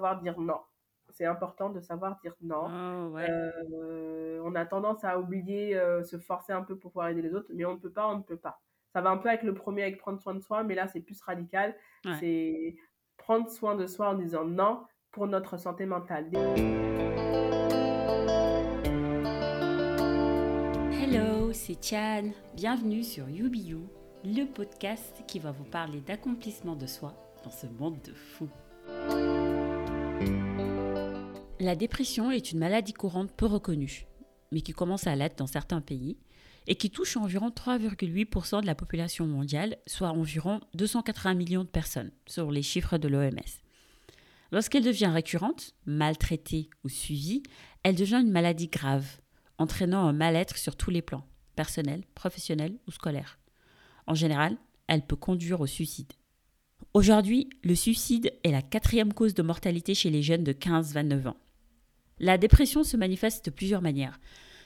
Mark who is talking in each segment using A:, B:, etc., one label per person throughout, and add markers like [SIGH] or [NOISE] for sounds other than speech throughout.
A: savoir dire non. C'est important de savoir dire non.
B: Oh, ouais.
A: Euh, on a tendance à oublier, euh, se forcer un peu pour pouvoir aider les autres, mais on ne peut pas, on ne peut pas. Ça va un peu avec le premier, avec prendre soin de soi, mais là, c'est plus radical.
B: Ouais.
A: C'est prendre soin de soi en disant non pour notre santé mentale.
B: Hello, c'est Tian. Bienvenue sur You, le podcast qui va vous parler d'accomplissement de soi dans ce monde de fous. La dépression est une maladie courante peu reconnue, mais qui commence à l'être dans certains pays et qui touche environ 3,8% de la population mondiale, soit environ 280 millions de personnes, selon les chiffres de l'OMS. Lorsqu'elle devient récurrente, maltraitée ou suivie, elle devient une maladie grave, entraînant un mal-être sur tous les plans, personnel, professionnel ou scolaire. En général, elle peut conduire au suicide. Aujourd'hui, le suicide est la quatrième cause de mortalité chez les jeunes de 15-29 ans. La dépression se manifeste de plusieurs manières.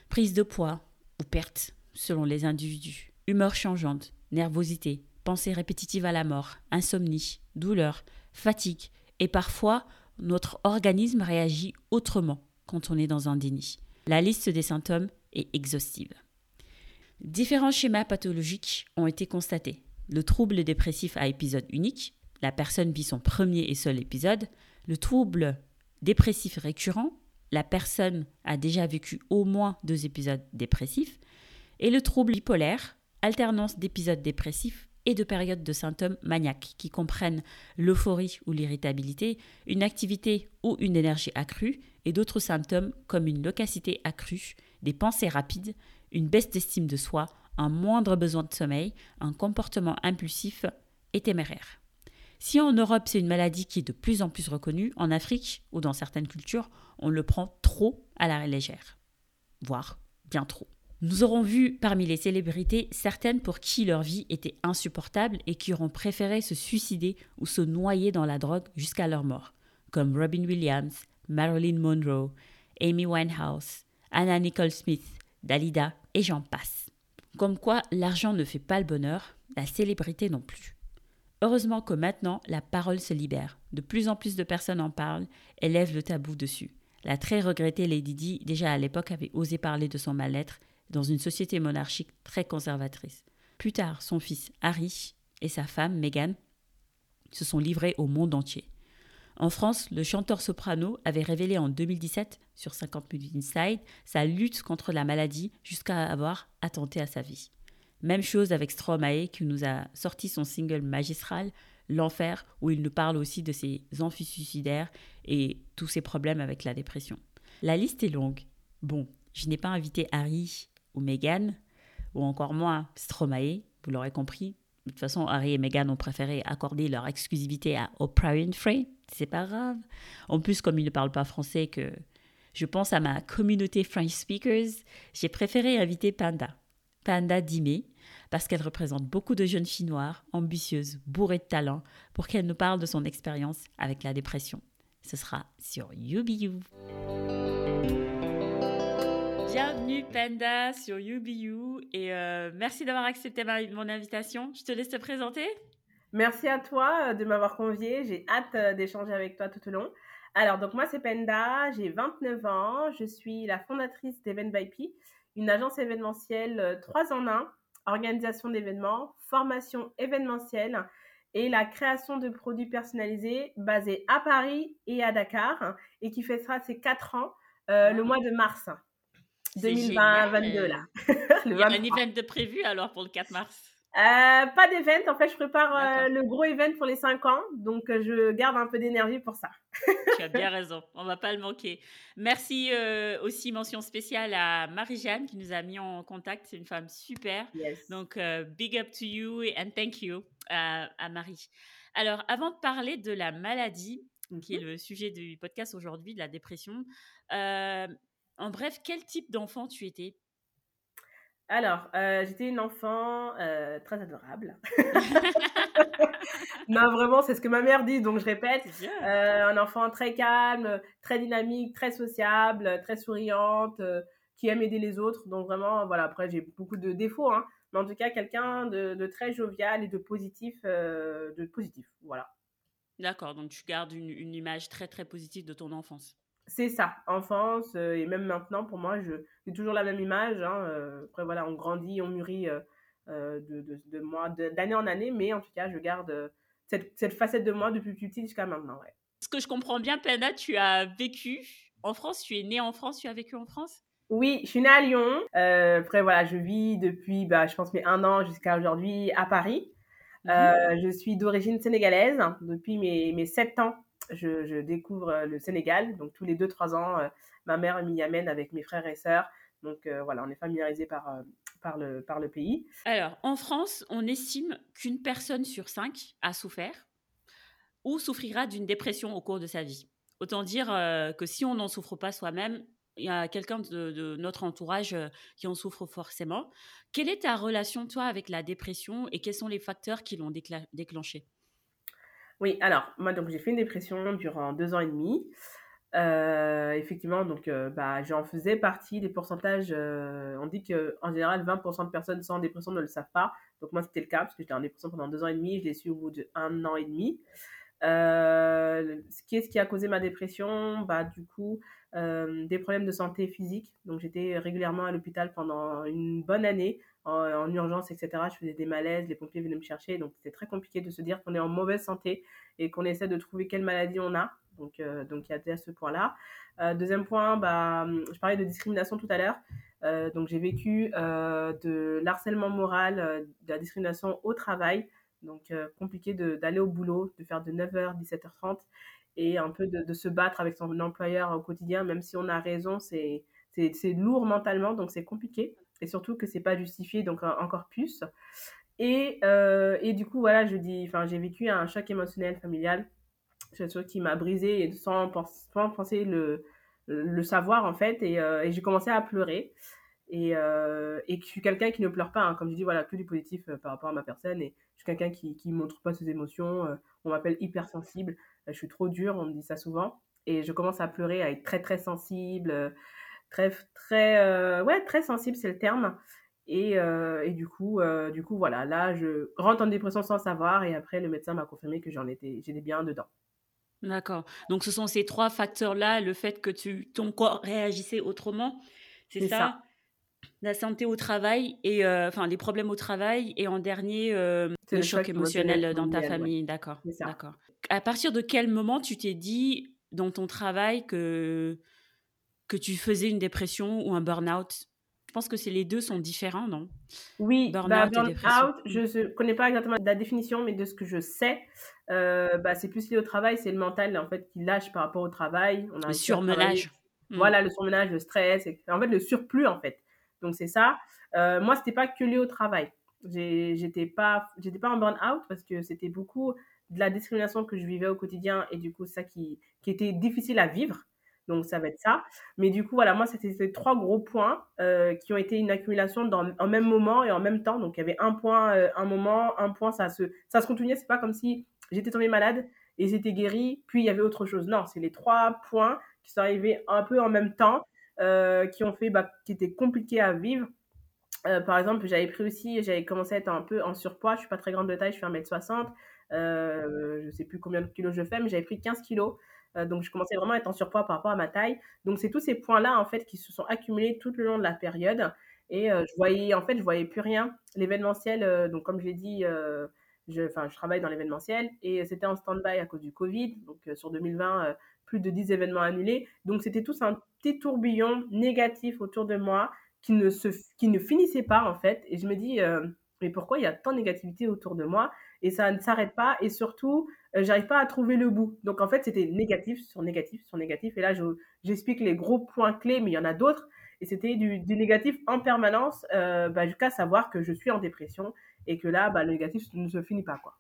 B: Prise de poids ou perte, selon les individus. Humeur changeante, nervosité, pensée répétitive à la mort, insomnie, douleur, fatigue, et parfois notre organisme réagit autrement quand on est dans un déni. La liste des symptômes est exhaustive. Différents schémas pathologiques ont été constatés. Le trouble dépressif à épisode unique, la personne vit son premier et seul épisode. Le trouble dépressif récurrent, la personne a déjà vécu au moins deux épisodes dépressifs. Et le trouble bipolaire, alternance d'épisodes dépressifs et de périodes de symptômes maniaques qui comprennent l'euphorie ou l'irritabilité, une activité ou une énergie accrue et d'autres symptômes comme une locacité accrue, des pensées rapides, une baisse d'estime de soi, un moindre besoin de sommeil, un comportement impulsif et téméraire. Si en Europe c'est une maladie qui est de plus en plus reconnue, en Afrique ou dans certaines cultures, on le prend trop à la légère, voire bien trop. Nous aurons vu parmi les célébrités certaines pour qui leur vie était insupportable et qui auront préféré se suicider ou se noyer dans la drogue jusqu'à leur mort, comme Robin Williams, Marilyn Monroe, Amy Winehouse, Anna Nicole Smith, Dalida et j'en passe. Comme quoi l'argent ne fait pas le bonheur, la célébrité non plus. Heureusement que maintenant la parole se libère. De plus en plus de personnes en parlent et lèvent le tabou dessus. La très regrettée Lady Di, déjà à l'époque, avait osé parler de son mal-être dans une société monarchique très conservatrice. Plus tard, son fils Harry et sa femme Meghan se sont livrés au monde entier. En France, le chanteur soprano avait révélé en 2017 sur 50 Minutes Inside sa lutte contre la maladie jusqu'à avoir attenté à sa vie. Même chose avec Stromae qui nous a sorti son single magistral L'enfer où il nous parle aussi de ses envies suicidaires et tous ses problèmes avec la dépression. La liste est longue. Bon, je n'ai pas invité Harry ou Meghan, ou encore moins Stromae, vous l'aurez compris. De toute façon, Harry et Meghan ont préféré accorder leur exclusivité à Oprah Winfrey. C'est pas grave. En plus, comme ils ne parlent pas français, que je pense à ma communauté French speakers, j'ai préféré inviter Panda. Panda Dime, parce qu'elle représente beaucoup de jeunes filles noires, ambitieuses, bourrées de talent, pour qu'elle nous parle de son expérience avec la dépression. Ce sera sur You Bienvenue Panda sur UBU et euh, merci d'avoir accepté ma, mon invitation. Je te laisse te présenter.
A: Merci à toi euh, de m'avoir convié. J'ai hâte euh, d'échanger avec toi tout au long. Alors, donc moi, c'est Penda, j'ai 29 ans. Je suis la fondatrice d'Event by P, une agence événementielle 3 en 1, organisation d'événements, formation événementielle et la création de produits personnalisés basés à Paris et à Dakar et qui fêtera ses 4 ans euh, le mois de mars. 2022 là. [LAUGHS]
B: Il y a un event de prévu alors pour le 4 mars
A: euh, Pas d'event, en fait je prépare euh, le gros event pour les 5 ans, donc euh, je garde un peu d'énergie pour ça. [LAUGHS]
B: tu as bien raison, on va pas le manquer. Merci aussi, mention spéciale à Marie-Jeanne qui nous a mis en contact, c'est une femme super.
A: Yes.
B: Donc big up to you and thank you à, à Marie. Alors avant de parler de la maladie, mm -hmm. qui est le sujet du podcast aujourd'hui, de la dépression, en bref, quel type d'enfant tu étais?
A: Alors, euh, j'étais une enfant euh, très adorable. [LAUGHS] non, vraiment, c'est ce que ma mère dit, donc je répète. Euh, un enfant très calme, très dynamique, très sociable, très souriante, qui aime aider les autres. Donc vraiment, voilà, après, j'ai beaucoup de défauts, hein, mais en tout cas, quelqu'un de, de, très jovial et de positif, de positif, voilà.
B: D'accord, donc tu gardes une, une, image très très positive de ton enfance.
A: C'est ça, enfance, et même maintenant, pour moi, j'ai toujours la même image. Hein, après, voilà, on grandit, on mûrit de, de, de moi d'année en année, mais en tout cas, je garde cette, cette facette de moi depuis plus petit jusqu'à maintenant. Ouais.
B: Ce que je comprends bien, Penda, tu as vécu en France, tu es née en France, tu as vécu en France?
A: Oui, je suis née à Lyon. Euh, après, voilà, je vis depuis, bah, je pense, mes un an jusqu'à aujourd'hui à Paris. Euh, je suis d'origine sénégalaise. Depuis mes, mes 7 ans, je, découvre le Sénégal. Donc, tous les 2-3 ans, euh, ma mère m'y amène avec mes frères et sœurs. Donc, euh, voilà, on est familiarisé par, euh, par, le, par le pays.
B: Alors, en France, on estime qu'une personne sur 5 a souffert ou souffrira d'une dépression au cours de sa vie. Autant dire que si on n'en souffre pas soi-même, il y a quelqu'un de, notre entourage qui en souffre forcément. Quelle est ta relation, toi, avec la dépression et quels sont les facteurs qui l'ont déclenché
A: Oui, alors, moi, donc, j'ai fait une dépression durant deux ans et demi. Euh, effectivement, donc, bah, j'en faisais partie des pourcentages. on dit qu'en général, 20% de personnes sans dépression ne le savent pas. Donc, moi, c'était le cas parce que j'étais en dépression pendant deux ans et demi. Je l'ai su au bout d'un an et demi. Euh, Qu'est-ce qui a causé ma dépression Bah, du coup, euh, des problèmes de santé physique. Donc, j'étais régulièrement à l'hôpital pendant une bonne année, en, urgence, etc. Je faisais des malaises, les pompiers venaient me chercher. Donc, c'était très compliqué de se dire qu'on est en mauvaise santé et qu'on essaie de trouver quelle maladie on a. Donc, euh, donc il y a à ce point-là. Euh, deuxième point, bah, je parlais de discrimination tout à l'heure. Euh, donc, j'ai vécu euh, de l'harcèlement moral, euh, de la discrimination au travail. Donc, compliqué d'aller au boulot, de faire de 9h, 17h30 et un peu de, de, se battre avec son employeur au quotidien, même si on a raison, c'est lourd mentalement, donc c'est compliqué. Et surtout que c'est pas justifié, donc encore plus. Et, euh, et du coup, voilà, je dis, enfin, j'ai vécu un choc émotionnel familial, chose qui m'a brisé sans, sans penser le, le savoir en fait, et, euh, j'ai commencé à pleurer. Et, euh, et je suis quelqu'un qui ne pleure pas, hein. comme je dis, voilà, que du positif par rapport à ma personne. Et je suis quelqu'un qui ne montre pas ses émotions. On m'appelle hypersensible. je suis trop dure, on me dit ça souvent. Et je commence à pleurer, à être très très sensible, très très ouais très sensible, c'est le terme. Et, et du coup du coup voilà, là je rentre en dépression sans savoir. Et après le médecin m'a confirmé que j'en étais j'étais bien dedans.
B: D'accord. Donc ce sont ces trois facteurs-là, le fait que tu, ton corps réagissait autrement, c'est ça, ça la santé au travail et euh, enfin les problèmes au travail et en dernier euh, le, choc, émotionnel, dans ta famille. D'accord. D'accord. À partir de quel moment tu t'es dit dans ton travail que que tu faisais une dépression ou un burn-out? Je pense que les deux sont différents, non?
A: Oui. Burn-out bah, burn je ne connais pas exactement la définition, mais de ce que je sais, euh, bah, c'est plus lié au travail, c'est le mental en fait qui lâche par rapport au travail.
B: On a le surmenage.
A: Mmh. Voilà, le surmenage, le stress, en fait le surplus en fait. Donc c'est ça. Euh, moi, c'était pas que lié au travail. J'étais pas, j'étais pas en burn-out parce que c'était beaucoup de la discrimination que je vivais au quotidien et du coup ça qui, qui était difficile à vivre. Donc ça va être ça. Mais du coup, voilà, moi, c'était ces trois gros points euh, qui ont été une accumulation dans, en même moment et en même temps. Donc il y avait un point, euh, un moment, un point, ça se, ça se continuait. C'est pas comme si j'étais tombée malade et j'étais guérie, puis il y avait autre chose. Non, c'est les trois points qui sont arrivés un peu en même temps euh, qui ont fait, bah, qui étaient compliqués à vivre. Par exemple, j'avais pris aussi, j'avais commencé à être un peu en surpoids. Je suis pas très grande de taille, je fais 1m60. Euh, je sais plus combien de kilos je fais, mais j'avais pris 15 kilos. Euh, donc, je commençais vraiment à être en surpoids par rapport à ma taille. Donc, c'est tous ces points-là, en fait, qui se sont accumulés tout le long de la période. Et euh, je voyais, en fait, je voyais plus rien. L'événementiel, euh, donc, comme je l'ai dit, je, je travaille dans l'événementiel et c'était en stand-by à cause du Covid. Donc, sur 2020, plus de 10 événements annulés. Donc, c'était tous un petit tourbillon négatif autour de moi qui ne, se, qui ne finissait pas, en fait. Et je me dis, mais pourquoi il y a tant de négativité autour de moi? Et ça ne s'arrête pas. Et surtout, euh, j'arrive pas à trouver le bout. Donc, en fait, c'était négatif sur négatif sur négatif. Et là, j'explique les gros points clés, mais il y en a d'autres. Et c'était du, négatif en permanence, euh, bah, jusqu'à savoir que je suis en dépression et que là, bah, le négatif ne se finit pas, quoi.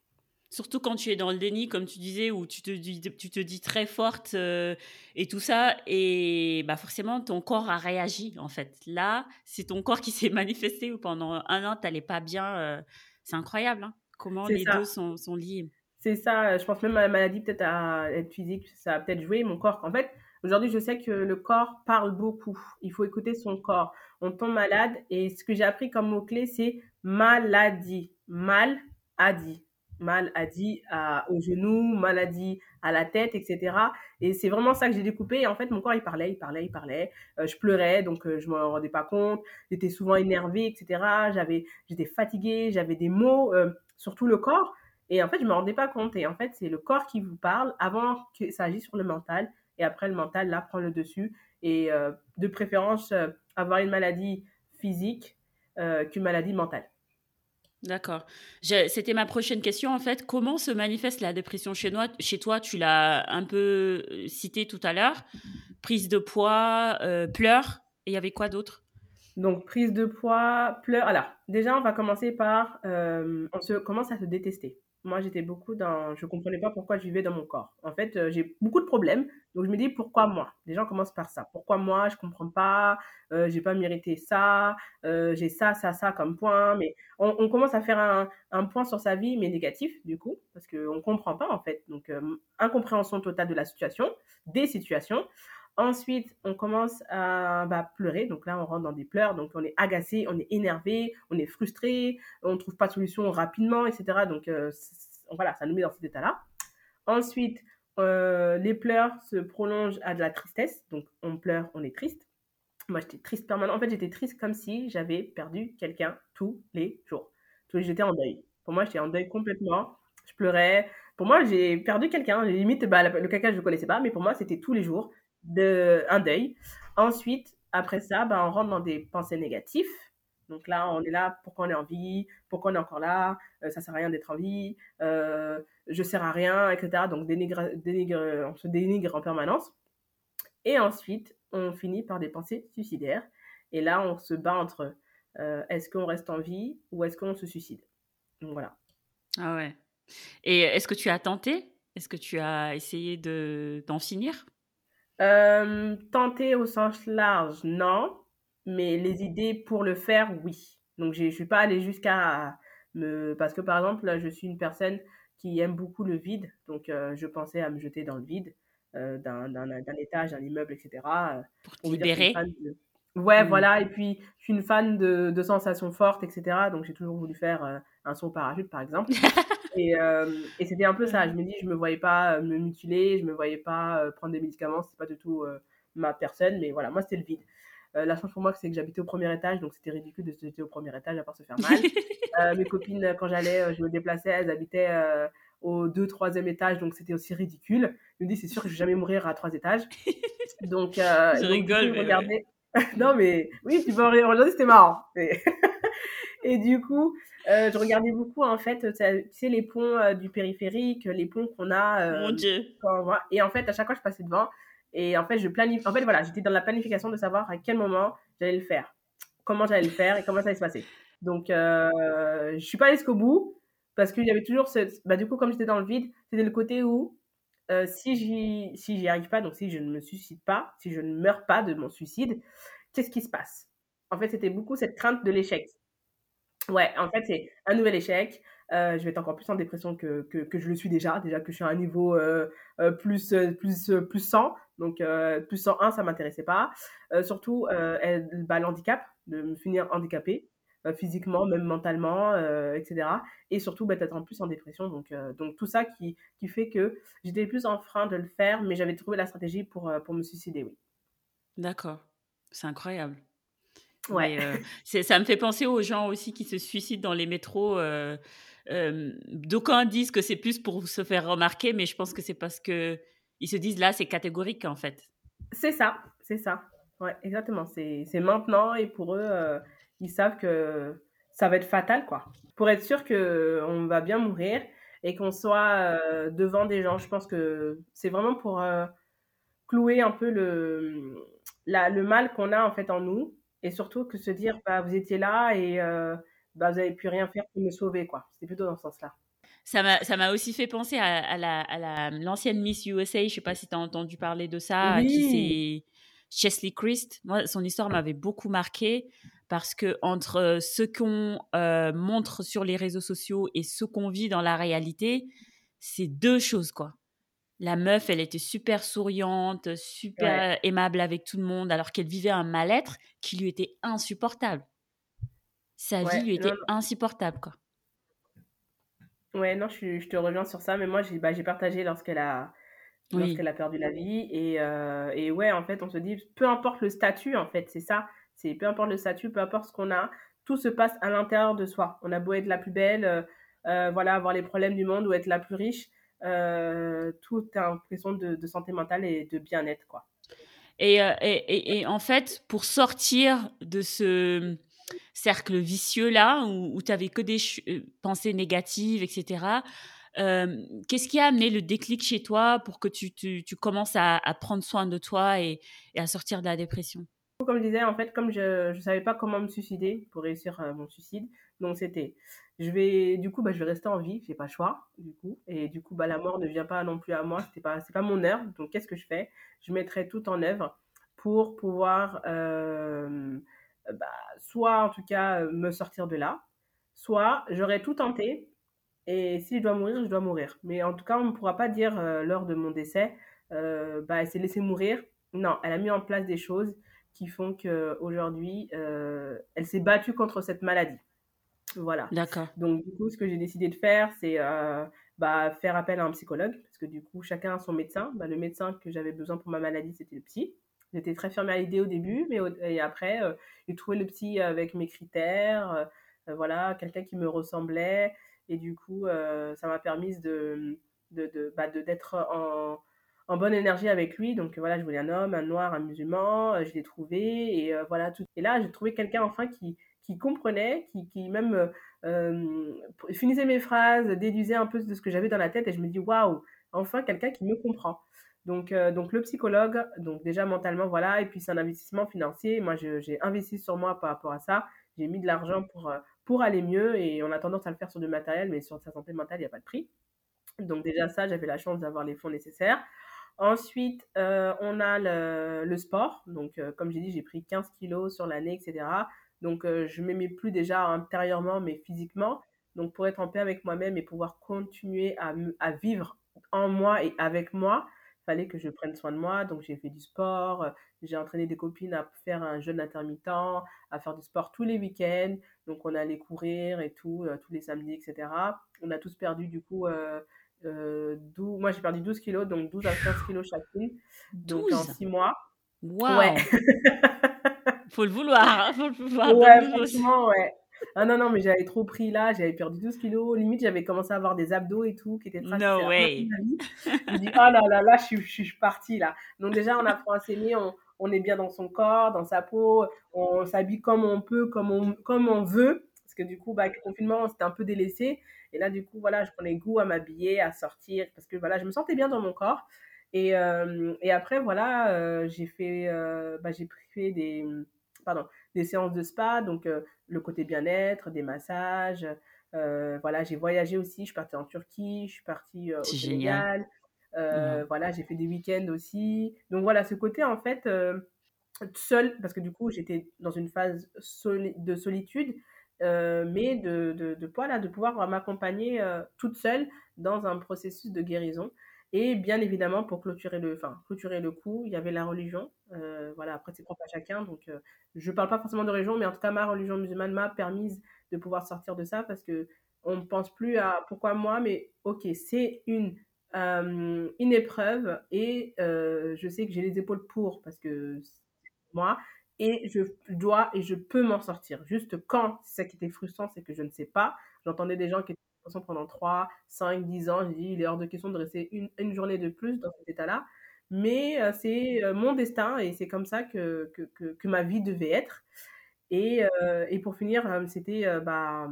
B: Surtout quand tu es dans le déni, comme tu disais, où tu te dis, très forte euh, et tout ça, et bah forcément ton corps a réagi en fait. Là, c'est ton corps qui s'est [LAUGHS] manifesté ou pendant un an tu n'allais pas bien. C'est incroyable, hein, comment les deux sont, sont liés.
A: C'est ça. Je pense même à la maladie peut-être à être physique, ça a peut-être joué mon corps. En fait, aujourd'hui, je sais que le corps parle beaucoup. Il faut écouter son corps. On tombe malade et ce que j'ai appris comme mot clé, c'est maladie. Mal a dit maladie à, au genou, maladie à la tête, etc. Et c'est vraiment ça que j'ai découpé. En fait, mon corps, il parlait, il parlait, il parlait. Euh, je pleurais, donc euh, je m'en rendais pas compte. J'étais souvent énervée, etc. J'avais, j'étais fatiguée, j'avais des maux euh, sur tout le corps. Et en fait, je me rendais pas compte. Et en fait, c'est le corps qui vous parle avant que ça agisse sur le mental. Et après, le mental, là, prend le dessus. Et euh, de préférence, euh, avoir une maladie physique qu'une maladie mentale.
B: D'accord. C'était ma prochaine question en fait. Comment se manifeste la dépression chez, chez toi? Tu l'as un peu euh, cité tout à l'heure. Prise de poids, euh, pleurs. Et il y avait quoi d'autre?
A: Donc prise de poids, pleurs. Alors déjà, on va commencer par, euh, on se commence à se détester. Moi, j'étais beaucoup dans, je comprenais pas pourquoi je vivais dans mon corps. En fait, euh, j'ai beaucoup de problèmes, donc je me dis pourquoi moi? Les gens commencent par ça. Pourquoi moi? Je comprends pas. Euh, j'ai pas mérité ça. Euh, j'ai ça, ça, ça comme point. Mais on, commence à faire un, point sur sa vie, mais négatif du coup, parce qu'on comprend pas en fait. Donc euh, incompréhension totale de la situation, des situations. Ensuite, on commence à bah, pleurer. Donc là, on rentre dans des pleurs. Donc on est agacé, on est énervé, on est frustré, on ne trouve pas de solution rapidement, etc. Donc euh, voilà, ça nous met dans cet état-là. Ensuite, euh, les pleurs se prolongent à de la tristesse. Donc on pleure, on est triste. Moi, j'étais triste permanent. En fait, j'étais triste comme si j'avais perdu quelqu'un tous les jours. J'étais en deuil. Pour moi, j'étais en deuil complètement. Je pleurais. Pour moi, j'ai perdu quelqu'un. Limite, bah, le quelqu'un, je ne connaissais pas, mais pour moi, c'était tous les jours de, un deuil. Ensuite, après ça, bah, on rentre dans des pensées négatives. Donc là, on est là, pourquoi on est en vie, pourquoi on est encore là, euh, ça sert à rien d'être en vie, euh, je sers à rien, etc. Donc on se dénigre en permanence. Et ensuite, on finit par des pensées suicidaires. Et là, on se bat entre euh, est-ce qu'on reste en vie ou est-ce qu'on se suicide? Donc voilà.
B: Ah ouais. Et est-ce que tu as tenté? Est-ce que tu as essayé d'en finir?
A: Euh, tenter au sens large, non. Mais les idées pour le faire, oui. Donc, je ne suis pas allée jusqu'à me... Parce que, par exemple, je suis une personne qui aime beaucoup le vide. Donc, euh, je pensais à me jeter dans le vide euh, d'un étage, d'un immeuble, etc.
B: Pour te libérer.
A: De... Ouais, mmh. voilà. Et puis, je suis une fan de, de sensations fortes, etc. Donc, j'ai toujours voulu faire un saut parachute, par exemple. [LAUGHS] et, euh, et c'était un peu ça. Je me dis, je me voyais pas me mutiler, je me voyais pas euh, prendre des médicaments. C'est pas du tout ma personne. Mais voilà, moi, c'était le vide. la chance pour moi, c'est que j'habitais au premier étage, donc c'était ridicule de se jeter au premier étage à part se faire mal. [LAUGHS] mes copines, quand j'allais, je me déplaçais, elles habitaient au deux, troisième étage, donc c'était aussi ridicule. Je me dis, c'est sûr que je vais jamais mourir à trois étages. [LAUGHS] Donc,
B: je donc, rigole, mais
A: regardais... ouais. [LAUGHS] non, mais oui, tu peux regarder, c'était marrant. Et du coup, euh, je regardais beaucoup, en fait, tu sais, les ponts euh, du périphérique, les ponts qu'on a.
B: Euh, Mon Dieu.
A: Quand, et en fait, à chaque fois, je passais devant. Et en fait, je planifie. En fait, voilà, j'étais dans la planification de savoir à quel moment j'allais le faire, comment j'allais le faire et comment ça allait se passer. Donc, euh, je suis pas allée jusqu'au bout parce qu'il y avait toujours ce. Bah, du coup, comme j'étais dans le vide, c'était le côté où euh, si j'y si arrive pas, donc si je ne me suicide pas, si je ne meurs pas de mon suicide, qu'est-ce qui se passe? En fait, c'était beaucoup cette crainte de l'échec. Ouais, en fait, c'est un nouvel échec. Euh, je vais être encore plus en dépression que, que, je le suis déjà. Déjà que je suis à un niveau euh, euh plus, plus, plus 100. Donc, plus 101, ça m'intéressait pas. surtout, bah, l'handicap, de me finir handicapée. Euh, physiquement, même mentalement, etc. Et surtout, bah, d'être en plus en dépression. Donc, donc tout ça qui, qui fait que j'étais plus en frein de le faire, mais j'avais trouvé la stratégie pour, pour me suicider, oui.
B: D'accord. C'est incroyable.
A: Ouais.
B: Mais, [LAUGHS] ça me fait penser aux gens aussi qui se suicident dans les métros. D'aucuns disent que c'est plus pour se faire remarquer, mais je pense que c'est parce que ils se disent là, c'est catégorique en fait.
A: C'est ça, c'est ça. Ouais, exactement. C'est maintenant et pour eux, ils savent que ça va être fatal, quoi. Pour être sûr qu'on va bien mourir et qu'on soit euh, devant des gens. Je pense que c'est vraiment pour euh, clouer un peu le, la, le mal qu'on a en fait en nous et surtout que se dire bah, vous étiez là et euh, bah, vous n'avez pu rien faire pour me sauver, quoi. C'est plutôt dans ce sens-là.
B: Ça m'a aussi fait penser à, à l'ancienne la, à Miss USA, je ne sais pas si tu as entendu parler de ça,
A: oui.
B: qui c'est Chesley Christ. Moi, son histoire m'avait beaucoup marqué parce que entre ce qu'on euh, montre sur les réseaux sociaux et ce qu'on vit dans la réalité, c'est deux choses quoi. La meuf, elle était super souriante, super
A: Ouais.
B: aimable avec tout le monde, alors qu'elle vivait un mal-être qui lui était insupportable. Sa vie lui était
A: non, non.
B: insupportable quoi.
A: Ouais, non, je, je te rejoins sur ça, mais moi, j'ai bah, partagé lorsqu'elle a, lorsqu'elle a perdu la vie. Et, euh, et ouais, en fait, on se dit, peu importe le statut, en fait, c'est ça. C'est peu importe le statut, peu importe ce qu'on a, tout se passe à l'intérieur de soi. On a beau être la plus belle, euh, euh, voilà, avoir les problèmes du monde ou être la plus riche, tout est en question de, de, santé mentale et de bien-être, quoi.
B: Et, et, et, en fait, pour sortir de ce cercle vicieux là, où, où tu n'avais que des pensées négatives, etc., qu'est-ce qui a amené le déclic chez toi pour que tu, tu, tu commences à, à, prendre soin de toi et, et, à sortir de la dépression?
A: Comme je disais, en fait, comme je ne savais pas comment me suicider pour réussir euh, mon suicide, donc c'était, je vais, du coup, bah, je vais rester en vie, j'ai pas le choix, du coup, et du coup, bah, la mort ne vient pas non plus à moi, c'était pas, c'est pas mon heure, donc qu'est-ce que je fais? Je mettrai tout en œuvre pour pouvoir, euh, bah, soit en tout cas me sortir de là, soit j'aurais tout tenté et si je dois mourir, je dois mourir. Mais en tout cas, on ne pourra pas dire euh, lors de mon décès, euh, bah, elle s'est laissée mourir. Non, elle a mis en place des choses qui font qu'aujourd'hui, euh, elle s'est battue contre cette maladie. Voilà.
B: D'accord.
A: Donc, du coup, ce que j'ai décidé de faire, c'est euh, bah, faire appel à un psychologue, parce que du coup, chacun a son médecin. Bah, le médecin que j'avais besoin pour ma maladie, c'était le psy. J'étais très fermée à l'idée au début, mais et après, euh, j'ai trouvé le psy avec mes critères, euh, voilà, quelqu'un qui me ressemblait. Et du coup, euh, ça m'a permis de, de, de, bah, de, d'être en, en, bonne énergie avec lui. Donc voilà, je voulais un homme, un noir, un musulman. Euh, je l'ai trouvé. Et euh, voilà, tout. Et là, j'ai trouvé quelqu'un enfin qui, qui comprenait, qui, qui même euh, finissait mes phrases, déduisait un peu de ce que j'avais dans la tête. Et je me dis, waouh, enfin quelqu'un qui me comprend. Donc, euh, donc le psychologue, donc déjà mentalement, voilà. Et puis c'est un investissement financier. Moi, j'ai investi sur moi par rapport à ça. J'ai mis de l'argent pour pour aller mieux et on a tendance à le faire sur du matériel, mais sur sa santé mentale, il n'y a pas de prix. Donc déjà ça, j'avais la chance d'avoir les fonds nécessaires. Ensuite, euh, on a le, le, sport. Donc euh, comme j'ai dit, j'ai pris 15 kilos sur l'année, etc. Donc euh, je ne m'aimais plus déjà intérieurement, mais physiquement. Donc pour être en paix avec moi-même et pouvoir continuer à, à vivre en moi et avec moi, fallait que je prenne soin de moi. Donc, j'ai fait du sport. J'ai entraîné des copines à faire un jeûne intermittent, à faire du sport tous les week-ends. Donc, on allait courir et tout, euh, tous les samedis, etc. On a tous perdu, du coup, euh, euh, 12, moi, j'ai perdu 12 kilos, donc 12 à 15 kilos chacune. 12 Donc, en 6 mois.
B: Wow. Ouais. [LAUGHS] faut le vouloir, hein, faut le vouloir.
A: Ouais, franchement, ouais. Ah non, non, mais j'avais trop pris là, j'avais perdu 12 kilos. Limite, j'avais commencé à avoir des abdos et tout qui étaient
B: très No way.
A: Je me dis, oh là là, là, je suis, je suis partie là. Donc, déjà, on apprend à s'aimer, on, on est bien dans son corps, dans sa peau, on s'habille comme on peut, comme on, comme on veut. Parce que du coup, bah, avec le confinement, c'était un peu délaissé. Et là, du coup, voilà, je prenais goût à m'habiller, à sortir, parce que voilà, je me sentais bien dans mon corps. Et, euh, et après, voilà, euh, j'ai fait, euh, bah, j'ai fait des, pardon, des séances de spa, donc euh, le côté bien-être, des massages. Euh, voilà, j'ai voyagé aussi, je suis partie en Turquie, je suis partie euh, au Sénégal. Mmh. Voilà, j'ai fait des week-ends aussi. Donc voilà, ce côté en fait seul, parce que du coup j'étais dans une phase soli de solitude, mais de, de, de, voilà, de pouvoir m'accompagner toute seule dans un processus de guérison. Et bien évidemment, pour clôturer le, enfin, clôturer le coup, il y avait la religion. Euh, voilà, après, c'est propre à chacun. Donc, euh, je ne parle pas forcément de religion, mais en tout cas, ma religion musulmane m'a permise de pouvoir sortir de ça parce que on ne pense plus à pourquoi moi, mais ok, c'est une, euh, une épreuve et je sais que j'ai les épaules pour parce que moi et je dois et je peux m'en sortir. Juste quand, c'est ça qui était frustrant, c'est que je ne sais pas. J'entendais des gens qui pendant 3, 5, 10 ans. J'ai dit, il est hors de question de rester une, une journée de plus dans cet état-là. Mais c'est mon destin et c'est comme ça que, que, que, ma vie devait être. Et, et pour finir, c'était bah,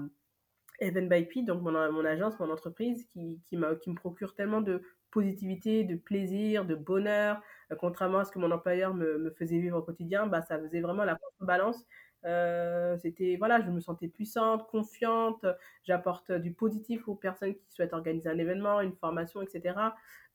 A: Even by donc mon, mon agence, mon entreprise, qui, qui, qui me procure tellement de positivité, de plaisir, de bonheur. contrairement à ce que mon employeur me, me faisait vivre au quotidien, bah, ça faisait vraiment la balance euh, c'était voilà, je me sentais puissante, confiante. J'apporte du positif aux personnes qui souhaitent organiser un événement, une formation, etc.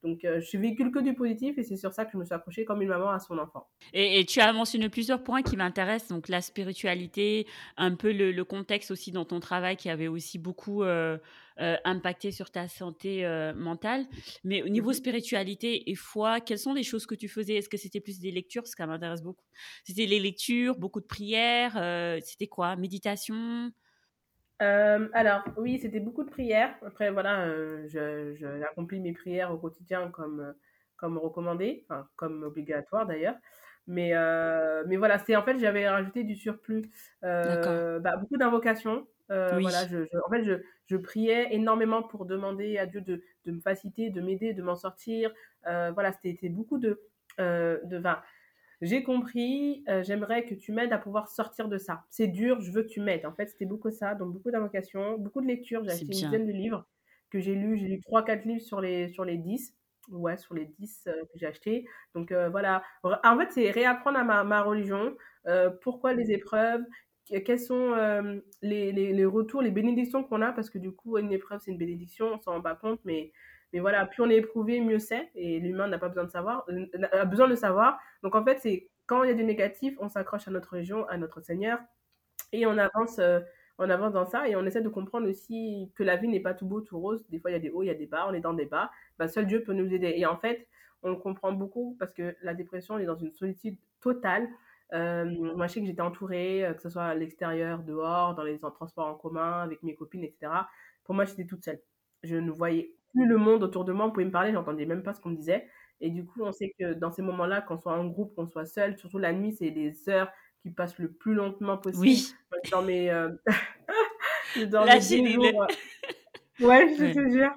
A: Donc, euh, je véhicule que du positif et c'est sur ça que je me suis accrochée comme une maman à son enfant.
B: Et, tu as mentionné plusieurs points qui m'intéressent, donc la spiritualité, un peu le, le, contexte aussi dans ton travail qui avait aussi beaucoup euh, euh, impacté sur ta santé euh, mentale. Mais au niveau mmh spiritualité et foi, quelles sont les choses que tu faisais? Est-ce que c'était plus des lectures? Parce que ça m'intéresse beaucoup. C'était les lectures, beaucoup de prières, euh, c'était quoi? Méditation?
A: Alors, oui, c'était beaucoup de prières. Après, voilà, j'accomplis mes prières au quotidien comme, comme recommandé, enfin, comme obligatoire d'ailleurs. Mais, mais voilà, c'est en fait, j'avais rajouté du surplus, bah, beaucoup d'invocations. Voilà, je, en fait, je, je, priais énormément pour demander à Dieu de, de me faciliter, de m'aider, de m'en sortir. voilà, c'était beaucoup de, de, j'ai compris, euh, j'aimerais que tu m'aides à pouvoir sortir de ça. C'est dur, je veux que tu m'aides. En fait, c'était beaucoup ça, donc beaucoup d'invocations, beaucoup de lectures. J'ai acheté une dizaine de livres que j'ai lus. J'ai lu 3-4 livres sur les, sur les 10. Ouais, sur les 10 euh, que j'ai achetés. Donc euh, voilà. En fait, c'est réapprendre à ma, ma religion. pourquoi les épreuves? Quels sont les, les, les, retours, les bénédictions qu'on a? Parce que du coup, une épreuve, c'est une bénédiction, on s'en rend pas compte, mais mais voilà, plus on est éprouvé, mieux c'est. Et l'humain n'a pas besoin de savoir, euh, a besoin de savoir. Donc en fait, c'est quand il y a du négatif, on s'accroche à notre région, à notre Seigneur, et on avance, euh, on avance dans ça. Et on essaie de comprendre aussi que la vie n'est pas tout beau, tout rose. Des fois, il y a des hauts, il y a des bas, on est dans des bas. Bah, seul Dieu peut nous aider. Et en fait, on le comprend beaucoup parce que la dépression, on est dans une solitude totale. Euh, moi, je sais que j'étais entourée, que ce soit à l'extérieur, dehors, dans les transports en commun, avec mes copines, etc. Pour moi, j'étais toute seule. Je ne voyais plus le monde autour de moi, on pouvait me parler, j'entendais même pas ce qu'on me disait. Et du coup, on sait que dans ces moments-là, qu'on soit en groupe, qu'on soit seul, surtout la nuit, c'est les heures qui passent le plus lentement possible.
B: Oui.
A: je dormais, euh... [LAUGHS] je dormais deux jours. Euh, ouais, je te jure.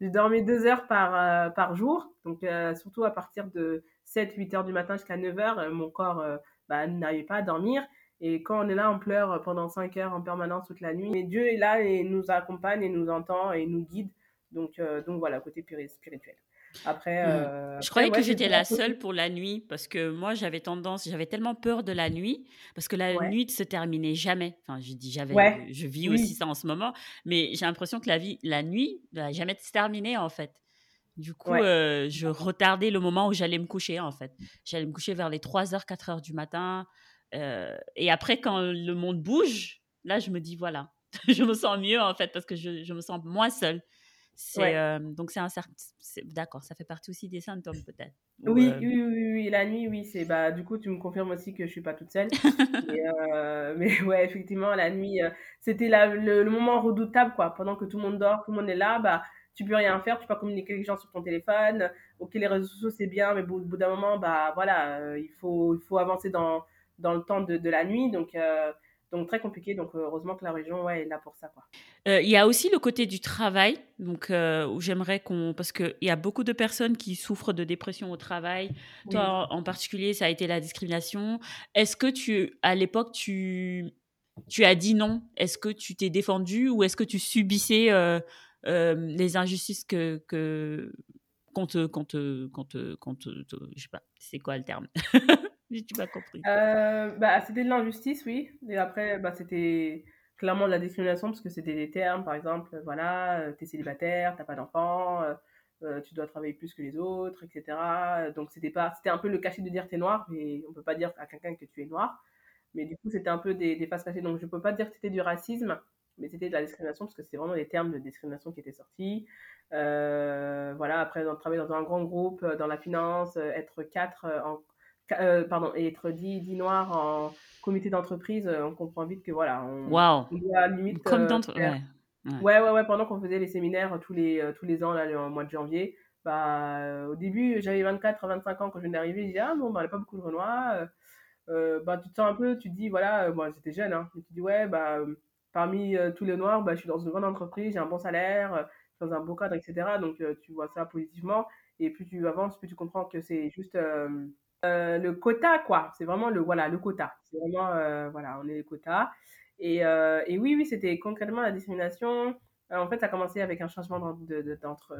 A: Je dormais deux heures par, euh, par jour. Donc, euh, surtout à partir de 7-8 heures du matin jusqu'à 9 heures, mon corps bah, pas à dormir. Et quand on est là, on pleure pendant 5 heures en permanence toute la nuit. Mais Dieu est là et nous accompagne et nous entend et nous guide. Donc, euh, donc voilà, côté spirituel. Après,
B: mmh. euh, je croyais que j'étais la seule pour la nuit parce que moi j'avais tendance, j'avais tellement peur de la nuit parce que la nuit ne se terminait jamais. Enfin, je dis j'avais, je vis aussi ça en ce moment, mais j'ai l'impression que la vie, la nuit, ne va jamais se terminer en fait. Du coup, euh, je retardais le moment où j'allais me coucher en fait. J'allais me coucher vers les 3h, 4h du matin. et après, quand le monde bouge, là, je me dis voilà, [LAUGHS] je me sens mieux en fait parce que je, je me sens moins seule. C'est euh, donc c'est un d'accord, ça fait partie aussi des symptômes peut-être.
A: Oui, euh, oui, oui, oui, la nuit, oui, c'est bah du coup tu me confirmes aussi que je suis pas toute seule. [LAUGHS] Euh, mais ouais, effectivement, la nuit, c'était le, le, moment redoutable quoi. Pendant que tout le monde dort, tout le monde est là, bah tu peux rien faire, tu peux pas communiquer avec les gens sur ton téléphone. Ok, les réseaux sociaux c'est bien, mais au bout d'un moment, bah voilà, il faut il faut avancer dans dans le temps de, de la nuit, donc donc très compliqué. Donc heureusement que la région ouais, est là pour ça. Quoi.
B: Il y a aussi le côté du travail, donc où j'aimerais qu'on, parce qu'il y a beaucoup de personnes qui souffrent de dépression au travail. Toi en, particulier, ça a été la discrimination. Est-ce que tu, à l'époque, tu tu as dit non? Est-ce que tu t'es défendu ou est-ce que tu subissais les injustices que, que qu'on te, qu'on te, qu'on te, je sais pas, c'est quoi le terme? [LAUGHS] Tu m'as compris.
A: Euh, bah, c'était de l'injustice, oui. Et après, bah, c'était clairement de la discrimination parce que c'était des termes, par exemple, voilà, euh, t'es célibataire, t'as pas d'enfant, euh, tu dois travailler plus que les autres, etc. Donc c'était pas, c'était un peu le cachet de dire t'es noir, mais on peut pas dire à quelqu'un que tu es noir. Mais du coup, c'était un peu des, des faces cachées. Donc je peux pas dire que c'était du racisme, mais c'était de la discrimination parce que c'était vraiment des termes de discrimination qui étaient sortis. voilà, après, travailler dans un grand groupe, dans la finance, être quatre en euh, pardon, et être dit, dit noir en comité d'entreprise, euh, on comprend vite que voilà, on,
B: wow.
A: limite.
B: Comme euh, ouais.
A: Ouais. ouais. ouais, pendant qu'on faisait les séminaires tous les, tous les ans, là, le mois de janvier, bah, au début, j'avais 24, 25 ans quand je venais d'arriver, je disais, ah bon, bah, il n'y a pas beaucoup de Renois. bah, tu te sens un peu, tu te dis, voilà, moi j'étais jeune, hein, tu te dis, ouais, bah, parmi tous les Noirs, bah, je suis dans une grande entreprise, j'ai un bon salaire, je suis dans un beau cadre, etc. Donc, tu vois ça positivement. Et plus tu avances, plus tu comprends que c'est juste euh, le quota, quoi. C'est vraiment le, voilà, le quota. C'est vraiment, euh, voilà, on est le quota. Et, euh, et oui, oui, c'était concrètement la discrimination. en fait, ça a commencé avec un changement d'entre,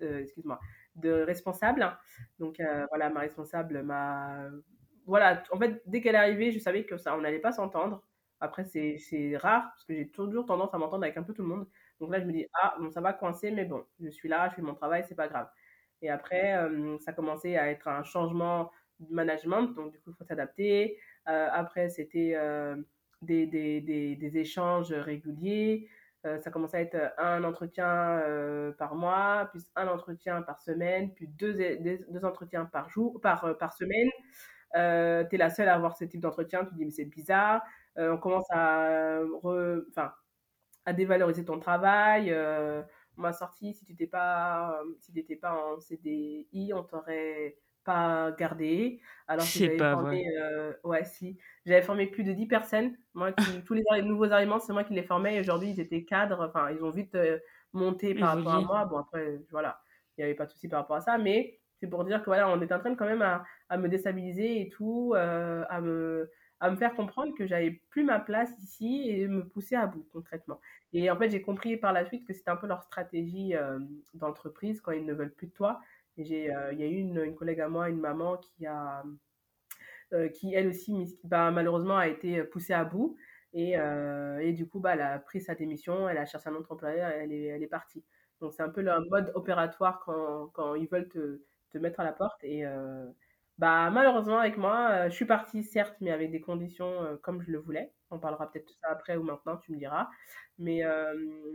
A: de, excuse-moi, de responsable. Donc, voilà, ma responsable m'a, voilà, en fait, dès qu'elle est arrivée, je savais que ça, on n'allait pas s'entendre. Après, c'est, rare parce que j'ai toujours tendance à m'entendre avec un peu tout le monde. Donc là, je me dis, ah, bon, ça va coincer, mais bon, je suis là, je fais mon travail, c'est pas grave. Et après, euh, ça commençait à être un changement de management, donc du coup, il faut s'adapter. Euh, après, c'était euh, des, des, des, des, échanges réguliers. ça commençait à être un entretien par mois, puis un entretien par semaine, puis deux, deux entretiens par jour, par, par semaine. tu es la seule à avoir ce type d'entretien, tu te dis mais c'est bizarre. On commence à... Dévaloriser ton travail. on m'a sorti, si tu n'étais pas, si pas en CDI, on t'aurait pas gardé. Alors que j'avais formé, ouais, si. J'avais formé plus de 10 personnes. Moi, [LAUGHS] tous les, nouveaux arrivants, c'est moi qui les formais. Aujourd'hui, ils étaient cadres. Enfin, ils ont vite monté par rapport à moi. Bon, après, voilà, il n'y avait pas de souci par rapport à ça. Mais c'est pour dire que voilà, on est en train quand même à, à me déstabiliser et tout, euh, à, me, à me faire comprendre que j'avais plus ma place ici et me pousser à bout concrètement. Et en fait, j'ai compris par la suite que c'était un peu leur stratégie euh, d'entreprise quand ils ne veulent plus de toi. Et euh, il y a eu une, collègue à moi, une maman qui a, qui elle aussi, bah, malheureusement, a été poussée à bout. Et, et, du coup, bah, elle a pris sa démission, elle a cherché un autre employeur, elle est, elle est partie. Donc c'est un peu le mode opératoire quand, quand ils veulent te, te mettre à la porte. Et euh, bah, malheureusement, avec moi, euh, je suis partie, certes, mais avec des conditions euh, comme je le voulais. On parlera peut-être de ça après ou maintenant, tu me diras. Mais,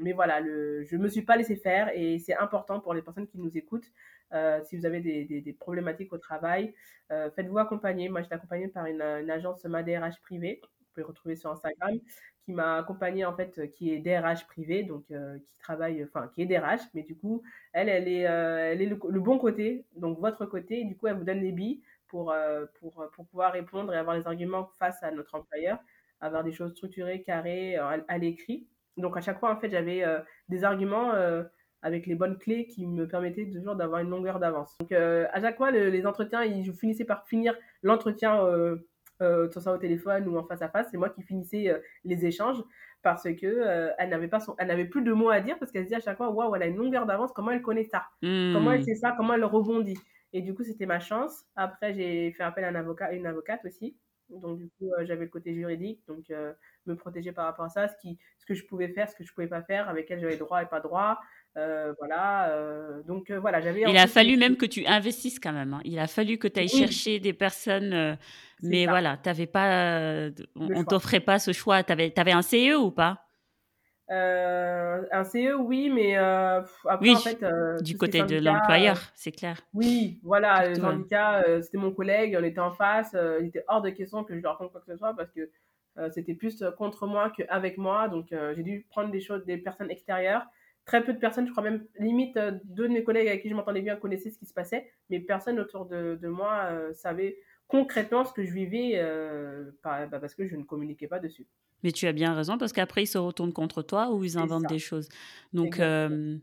A: mais voilà, le, je me suis pas laissé faire et c'est important pour les personnes qui nous écoutent. si vous avez des, des, problématiques au travail, faites-vous accompagner. Moi, j'étais accompagnée par une, une agence MADRH privée. Vous pouvez retrouver sur Instagram qui m'a accompagnée en fait, qui est DRH privé, donc qui travaille, enfin qui est DRH, mais du coup, elle, elle est, elle est le, bon côté, donc votre côté, du coup, elle vous donne les billes pour, pour, pour pouvoir répondre et avoir les arguments face à notre employeur, avoir des choses structurées, carrées, à, l'écrit. Donc à chaque fois, en fait, j'avais des arguments avec les bonnes clés qui me permettaient toujours d'avoir une longueur d'avance. Donc à chaque fois, les entretiens, ils, je finissais par finir l'entretien euh, soit au téléphone ou en face à face, c'est moi qui finissais euh, les échanges parce que euh, elle n'avait pas son, elle n'avait plus de mots à dire parce qu'elle se dit à chaque fois waouh elle a une longueur d'avance comment elle connaît ça? Comment elle hmm. sait ça? Comment elle rebondit? Et du coup c'était ma chance. Après j'ai fait appel à un avocat une avocate aussi donc du coup j'avais le côté juridique donc me protéger par rapport à ça ce qui ce que je pouvais faire ce que je pouvais pas faire avec elle j'avais droit et pas droit voilà donc voilà j'avais
B: il a fallu même que tu investisses quand même hein. il a fallu que tu ailles chercher des personnes mais voilà, t'avais pas, euh, on, t'offrait pas ce choix. Tu avais, avais un CE ou pas?
A: Euh, Un CE, oui, mais euh,
B: après, en fait, du côté de l'employeur, c'est clair.
A: Oui, voilà, le syndicat, c'était mon collègue, on était en face. il était hors de question que je leur raconte quoi que ce soit parce que c'était plus contre moi qu'avec moi. Donc, j'ai dû prendre des choses, des personnes extérieures très peu de personnes, je crois même limite deux de mes collègues avec qui je m'entendais bien connaissaient ce qui se passait, mais personne autour de, de moi savait concrètement ce que je vivais euh, bah, parce que je ne communiquais pas dessus.
B: Mais tu as bien raison parce qu'après ils se retournent contre toi ou ils inventent des choses. Donc euh,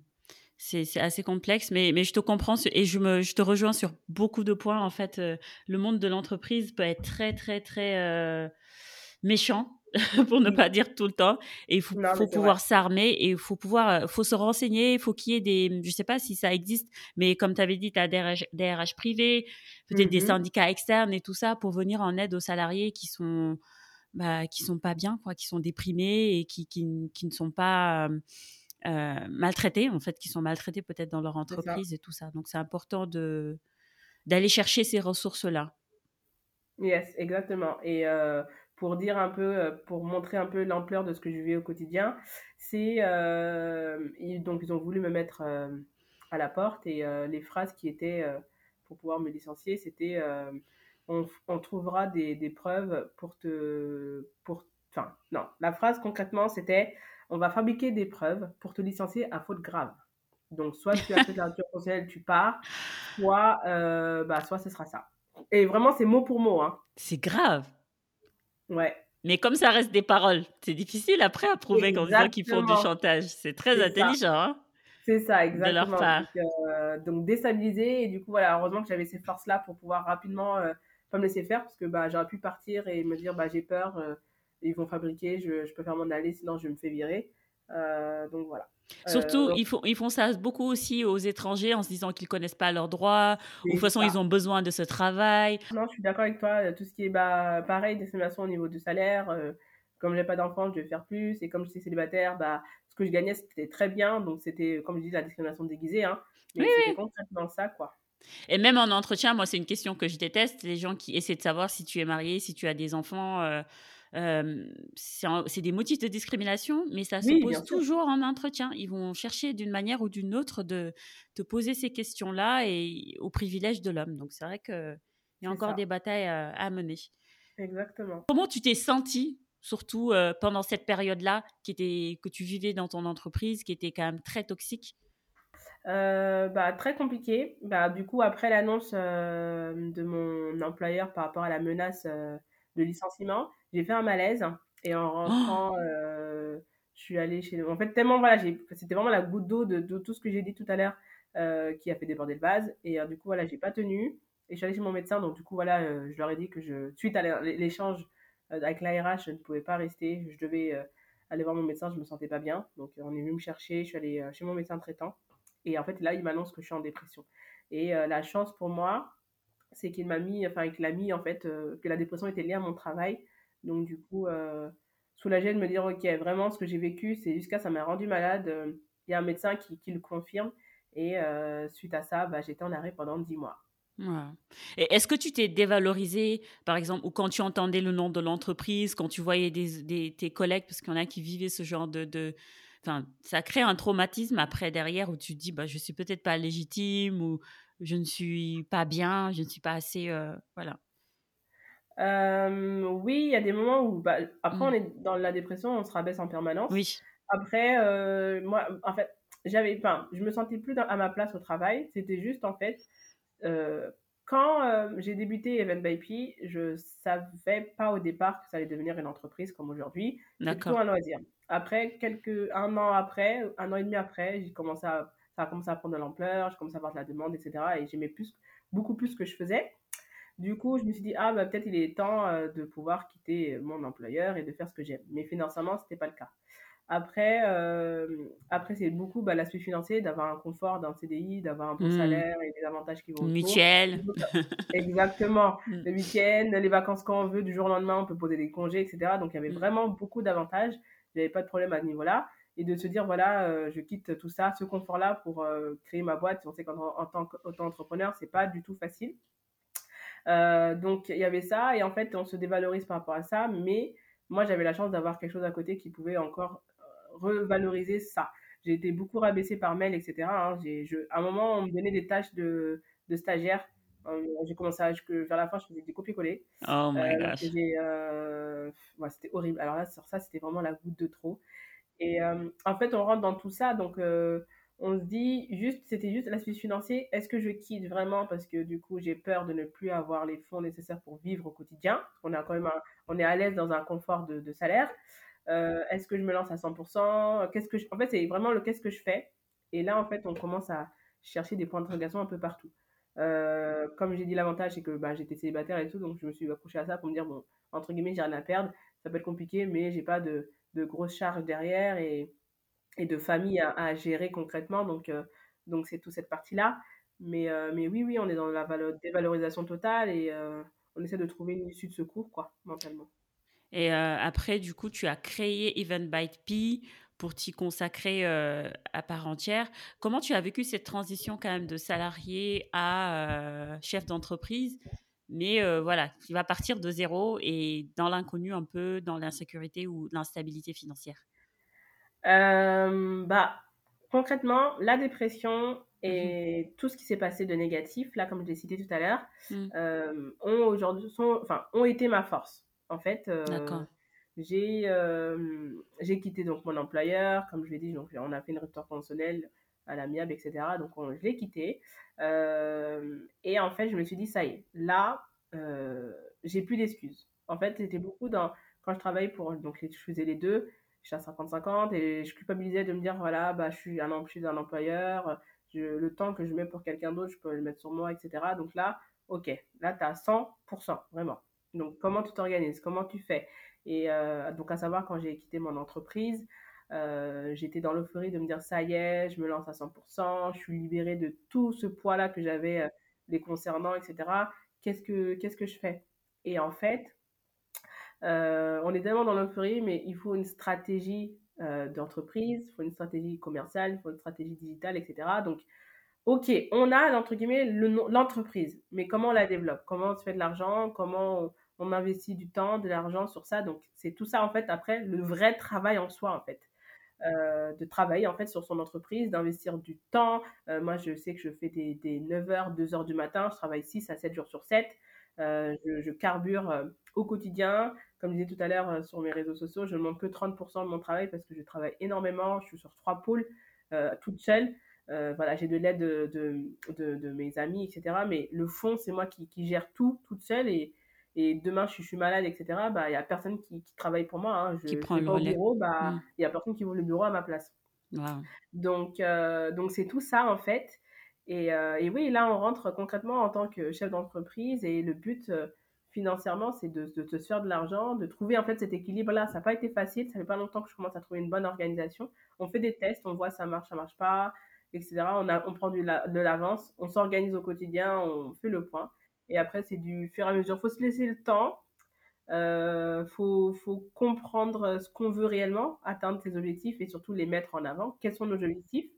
B: c'est assez complexe, mais, mais je te comprends et je, me, je te rejoins sur beaucoup de points. En fait, euh, le monde de l'entreprise peut être très très très méchant [LAUGHS] pour ne pas dire tout le temps. Et il faut, faut pouvoir s'armer et il faut pouvoir, euh, faut se renseigner. Il faut qu'il y ait des, je sais pas si ça existe, mais comme tu avais dit, tu as des RH, privés, peut-être des mmh syndicats externes et tout ça pour venir en aide aux salariés qui sont, bah, qui sont pas bien, quoi, qui sont déprimés et qui, qui, qui ne sont pas euh, euh, maltraités, en fait, qui sont maltraités peut-être dans leur entreprise et tout ça. Donc c'est important de d'aller chercher ces ressources-là.
A: Yes, exactement. Et pour dire un peu, euh, pour montrer un peu l'ampleur de ce que je vis au quotidien, c'est euh, donc ils ont voulu me mettre euh, à la porte et les phrases qui étaient pour pouvoir me licencier, c'était on, trouvera des, des, preuves pour te, pour, enfin non, la phrase concrètement c'était on va fabriquer des preuves pour te licencier à faute grave. Donc soit tu as fait de la rupture conventionnelle, tu pars, soit bah soit ce sera ça. Et vraiment c'est mot pour mot hein.
B: C'est grave.
A: Ouais.
B: Mais comme ça reste des paroles, c'est difficile après à prouver qu'en disant qu'ils font du chantage. C'est très intelligent. Hein
A: c'est ça, exactement. De leur part. Euh, donc, déstabiliser. Et du coup, voilà, heureusement que j'avais ces forces-là pour pouvoir rapidement euh, pas me laisser faire parce que bah, j'aurais pu partir et me dire bah, j'ai peur, euh, ils vont fabriquer, je, je peux faire m'en aller, sinon je me fais virer. donc voilà.
B: Surtout, ils, font, ils font ça beaucoup aussi aux étrangers en se disant qu'ils connaissent pas leurs droits, ou de toute façon, ils ont besoin de ce travail.
A: Non, je suis d'accord avec toi. Tout ce qui est bah, pareil, discrimination au niveau du salaire. Euh, comme j'ai pas d'enfant, je vais faire plus. Et comme je suis célibataire, bah, ce que je gagnais, c'était très bien. Donc, c'était, comme je dis, la discrimination déguisée. Hein. Mais c'était concrètement ça, quoi.
B: Et même en entretien, moi, c'est une question que je déteste. Les gens qui essaient de savoir si tu es marié, si tu as des enfants. Euh, c'est des motifs de discrimination, mais ça se pose toujours en entretien. Ils vont chercher d'une manière ou d'une autre de te poser ces questions-là et au privilège de l'homme. Donc c'est vrai qu'il y a encore des batailles à, mener.
A: Exactement.
B: Comment tu t'es senti surtout pendant cette période-là qui était, que tu vivais dans ton entreprise, qui était quand même très toxique?
A: Bah, très compliqué. Bah, du coup, après l'annonce de mon employeur par rapport à la menace de licenciement, j'ai fait un malaise. Et en rentrant, [GASPS] je suis allée chez. En fait, tellement, voilà, c'était vraiment la goutte d'eau de, de, tout ce que j'ai dit tout à l'heure qui a fait déborder le vase. Et du coup, voilà, j'ai pas tenu. Et je suis allée chez mon médecin. Donc, du coup, voilà, je leur ai dit que je, suite à l'échange avec l'ARH, je ne pouvais pas rester. Je devais aller voir mon médecin. Je me sentais pas bien. Donc, on est venu me chercher. Je suis allée chez mon médecin traitant. Et en fait, là, il m'annonce que je suis en dépression. Et la chance pour moi, c'est qu'il m'a mis, enfin, qu'il a mis, en fait, que la dépression était liée à mon travail. Donc, du coup, soulagé de me dire, OK, vraiment, ce que j'ai vécu, c'est jusqu'à ça m'a rendu malade. Il y a un médecin qui, le confirme. Et suite à ça, bah, j'étais en arrêt pendant 10 mois.
B: Et est-ce que tu t'es dévalorisé, par exemple, ou quand tu entendais le nom de l'entreprise, quand tu voyais tes collègues, parce qu'il y en a qui vivaient ce genre de, de... Enfin, ça crée un traumatisme après derrière où tu te dis, bah, je suis peut-être pas légitime ou je ne suis pas bien, je ne suis pas assez, voilà.
A: Oui, il y a des moments où, bah, après, on mmh. est dans la dépression, on se rabaisse en permanence. Oui. Après, moi, en fait, j'avais, enfin, je me sentais plus à ma place au travail. C'était juste, en fait, euh, quand euh, j'ai débuté Event by P, je savais pas au départ que ça allait devenir une entreprise comme aujourd'hui. C'était plutôt un loisir. Après, quelques, un an après, un an et demi après, j'ai commencé à, ça a commencé à prendre de l'ampleur, j'ai commencé à avoir de la demande, etc. Et j'aimais plus, beaucoup plus ce que je faisais. Du coup, je me suis dit, ah, bah, peut-être il est temps euh, de pouvoir quitter mon employeur et de faire ce que j'aime. Mais financièrement, ce n'était pas le cas. Après, euh, après c'est beaucoup bah, l'aspect financier, d'avoir un confort d'un CDI, d'avoir un bon mmh. salaire et des avantages qui vont
B: Mutuel.
A: Exactement. [LAUGHS] Mmh. Le week-end, les vacances quand on veut, du jour au lendemain, on peut poser des congés, etc. Donc, il y avait mmh. vraiment beaucoup d'avantages. Il n'y avait pas de problème à ce niveau-là. Et de se dire, voilà, euh, je quitte tout ça, ce confort-là pour euh, créer ma boîte. On sait qu'en tant qu'auto-entrepreneur, c'est pas du tout facile. Donc, il y avait ça. Et en fait, on se dévalorise par rapport à ça. Mais moi, j'avais la chance d'avoir quelque chose à côté qui pouvait encore revaloriser ça. J'ai été beaucoup rabaissée par mail, etc. Hein. Je, à un moment, on me donnait des tâches de, de stagiaire. Euh, j'ai commencé à, vers la fin, je faisais des copier-coller.
B: Oh my euh, gosh.
A: Euh, c'était horrible. Alors là, sur ça, c'était vraiment la goutte de trop. Et en fait, on rentre dans tout ça. Donc, on se dit, juste, c'était juste l'aspect financier. Est-ce que je quitte vraiment parce que du coup, j'ai peur de ne plus avoir les fonds nécessaires pour vivre au quotidien? On est quand même, on est à l'aise dans un confort de, salaire. Euh, est-ce que je me lance à 100% Qu'est-ce. En fait, c'est vraiment le qu'est-ce que je fais. Et là, en fait, on commence à chercher des points d'interrogation un peu partout. Euh, comme j'ai dit, l'avantage, c'est que bah, j'étais célibataire et tout, donc je me suis accroché à ça pour me dire, bon, entre guillemets, j'ai rien à perdre. Ça peut être compliqué, mais j'ai pas de, de grosses charges derrière et de famille à, gérer concrètement. Donc, euh, donc c'est toute cette partie-là. Mais, mais oui, oui, on est dans la dévalorisation totale et on essaie de trouver une issue de secours, quoi, mentalement.
B: Et euh, après, du coup, tu as créé Eventbyte P pour t'y consacrer euh, à part entière. Comment tu as vécu cette transition quand même de salarié à euh, chef d'entreprise mais voilà, qui va partir de zéro et dans l'inconnu un peu, dans l'insécurité ou l'instabilité financière?
A: Bah, Concrètement, la dépression mmh et tout ce qui s'est passé de négatif, là, comme je l'ai cité tout à l'heure, mmh. ont, aujourd'hui, enfin, ont été ma force. En fait, euh, j'ai euh, j'ai quitté donc mon employeur, comme je l'ai dit, donc on a fait une rupture conventionnelle à l'amiable, etc. Donc je l'ai quitté. Euh, et en fait, je me suis dit, ça y est, là, j'ai plus d'excuses. En fait, c'était beaucoup dans quand je travaillais pour donc je faisais les deux, je suis à 50-50 et je culpabilisais de me dire voilà bah je suis un je suis un employeur, le temps que je mets pour quelqu'un d'autre, je peux le mettre sur moi, etc. Donc là, ok, là tu as 100%, vraiment. Donc, comment tu t'organises? Comment tu fais? Et euh, donc, à savoir, quand j'ai quitté mon entreprise, euh, j'étais dans l'euphorie de me dire ça y est, je me lance à 100%, je suis libérée de tout ce poids-là que j'avais euh, les concernant, etc. Qu'est-ce que, qu'est-ce que je fais? Et en fait, on est tellement dans l'euphorie, mais il faut une stratégie d'entreprise, il faut une stratégie commerciale, il faut une stratégie digitale, etc. Donc, ok, on a, entre guillemets, l'entreprise, mais comment on la développe? Comment on se fait de l'argent? Comment on investit du temps, de l'argent sur ça? Donc, c'est tout ça, en fait, après, le vrai travail en soi, en fait. Euh, de travailler, en fait, sur son entreprise, d'investir du temps. Euh, moi, je sais que je fais des, 9h, 2h du matin. Je travaille 6 à 7 jours sur 7. je, je, carbure au quotidien. Comme je disais tout à l'heure sur mes réseaux sociaux, je ne manque que 30% de mon travail parce que je travaille énormément. Je suis sur trois pôles, toute seule. voilà, j'ai de l'aide de, de, de, mes amis, etc. Mais le fond, c'est moi qui, qui, gère tout toute seule et, et demain je, suis malade, etc., bah, il n'y a personne qui, travaille pour moi. Hein. Je,
B: qui prend le
A: au bureau, bah, mmh. il n'y a personne qui ouvre le bureau à ma place. Donc, euh, donc c'est tout ça en fait. Et, euh, et, oui, là on rentre concrètement en tant que chef d'entreprise et le but euh, financièrement c'est de, de, se faire de l'argent, de trouver en fait cet équilibre-là. Ça n'a pas été facile, ça fait pas longtemps que je commence à trouver une bonne organisation. On fait des tests, on voit ça marche, ça marche pas, etc. On, prend du, de l'avance, on s'organise au quotidien, on fait le point. Et après, c'est du fur et à mesure. Il faut se laisser le temps. Euh, faut, faut, comprendre ce qu'on veut réellement, atteindre ses objectifs et surtout les mettre en avant. Quels sont nos objectifs?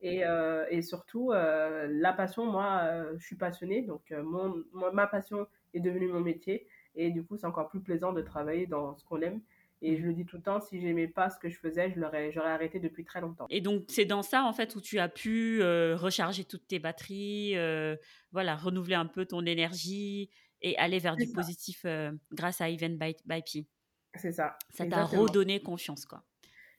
A: Et, euh, et surtout, euh, la passion, moi, je suis passionnée. Donc, mon, ma passion est devenue mon métier. Et du coup, c'est encore plus plaisant de travailler dans ce qu'on aime. Et je le dis tout le temps, si j'aimais pas ce que je faisais, je l'aurais, j'aurais arrêté depuis très longtemps.
B: Et donc c'est dans ça en fait où tu as pu euh, recharger toutes tes batteries, euh, voilà, renouveler un peu ton énergie et aller vers du positif euh, grâce à Event by, by
A: C'est ça.
B: Ça t'a redonné confiance quoi.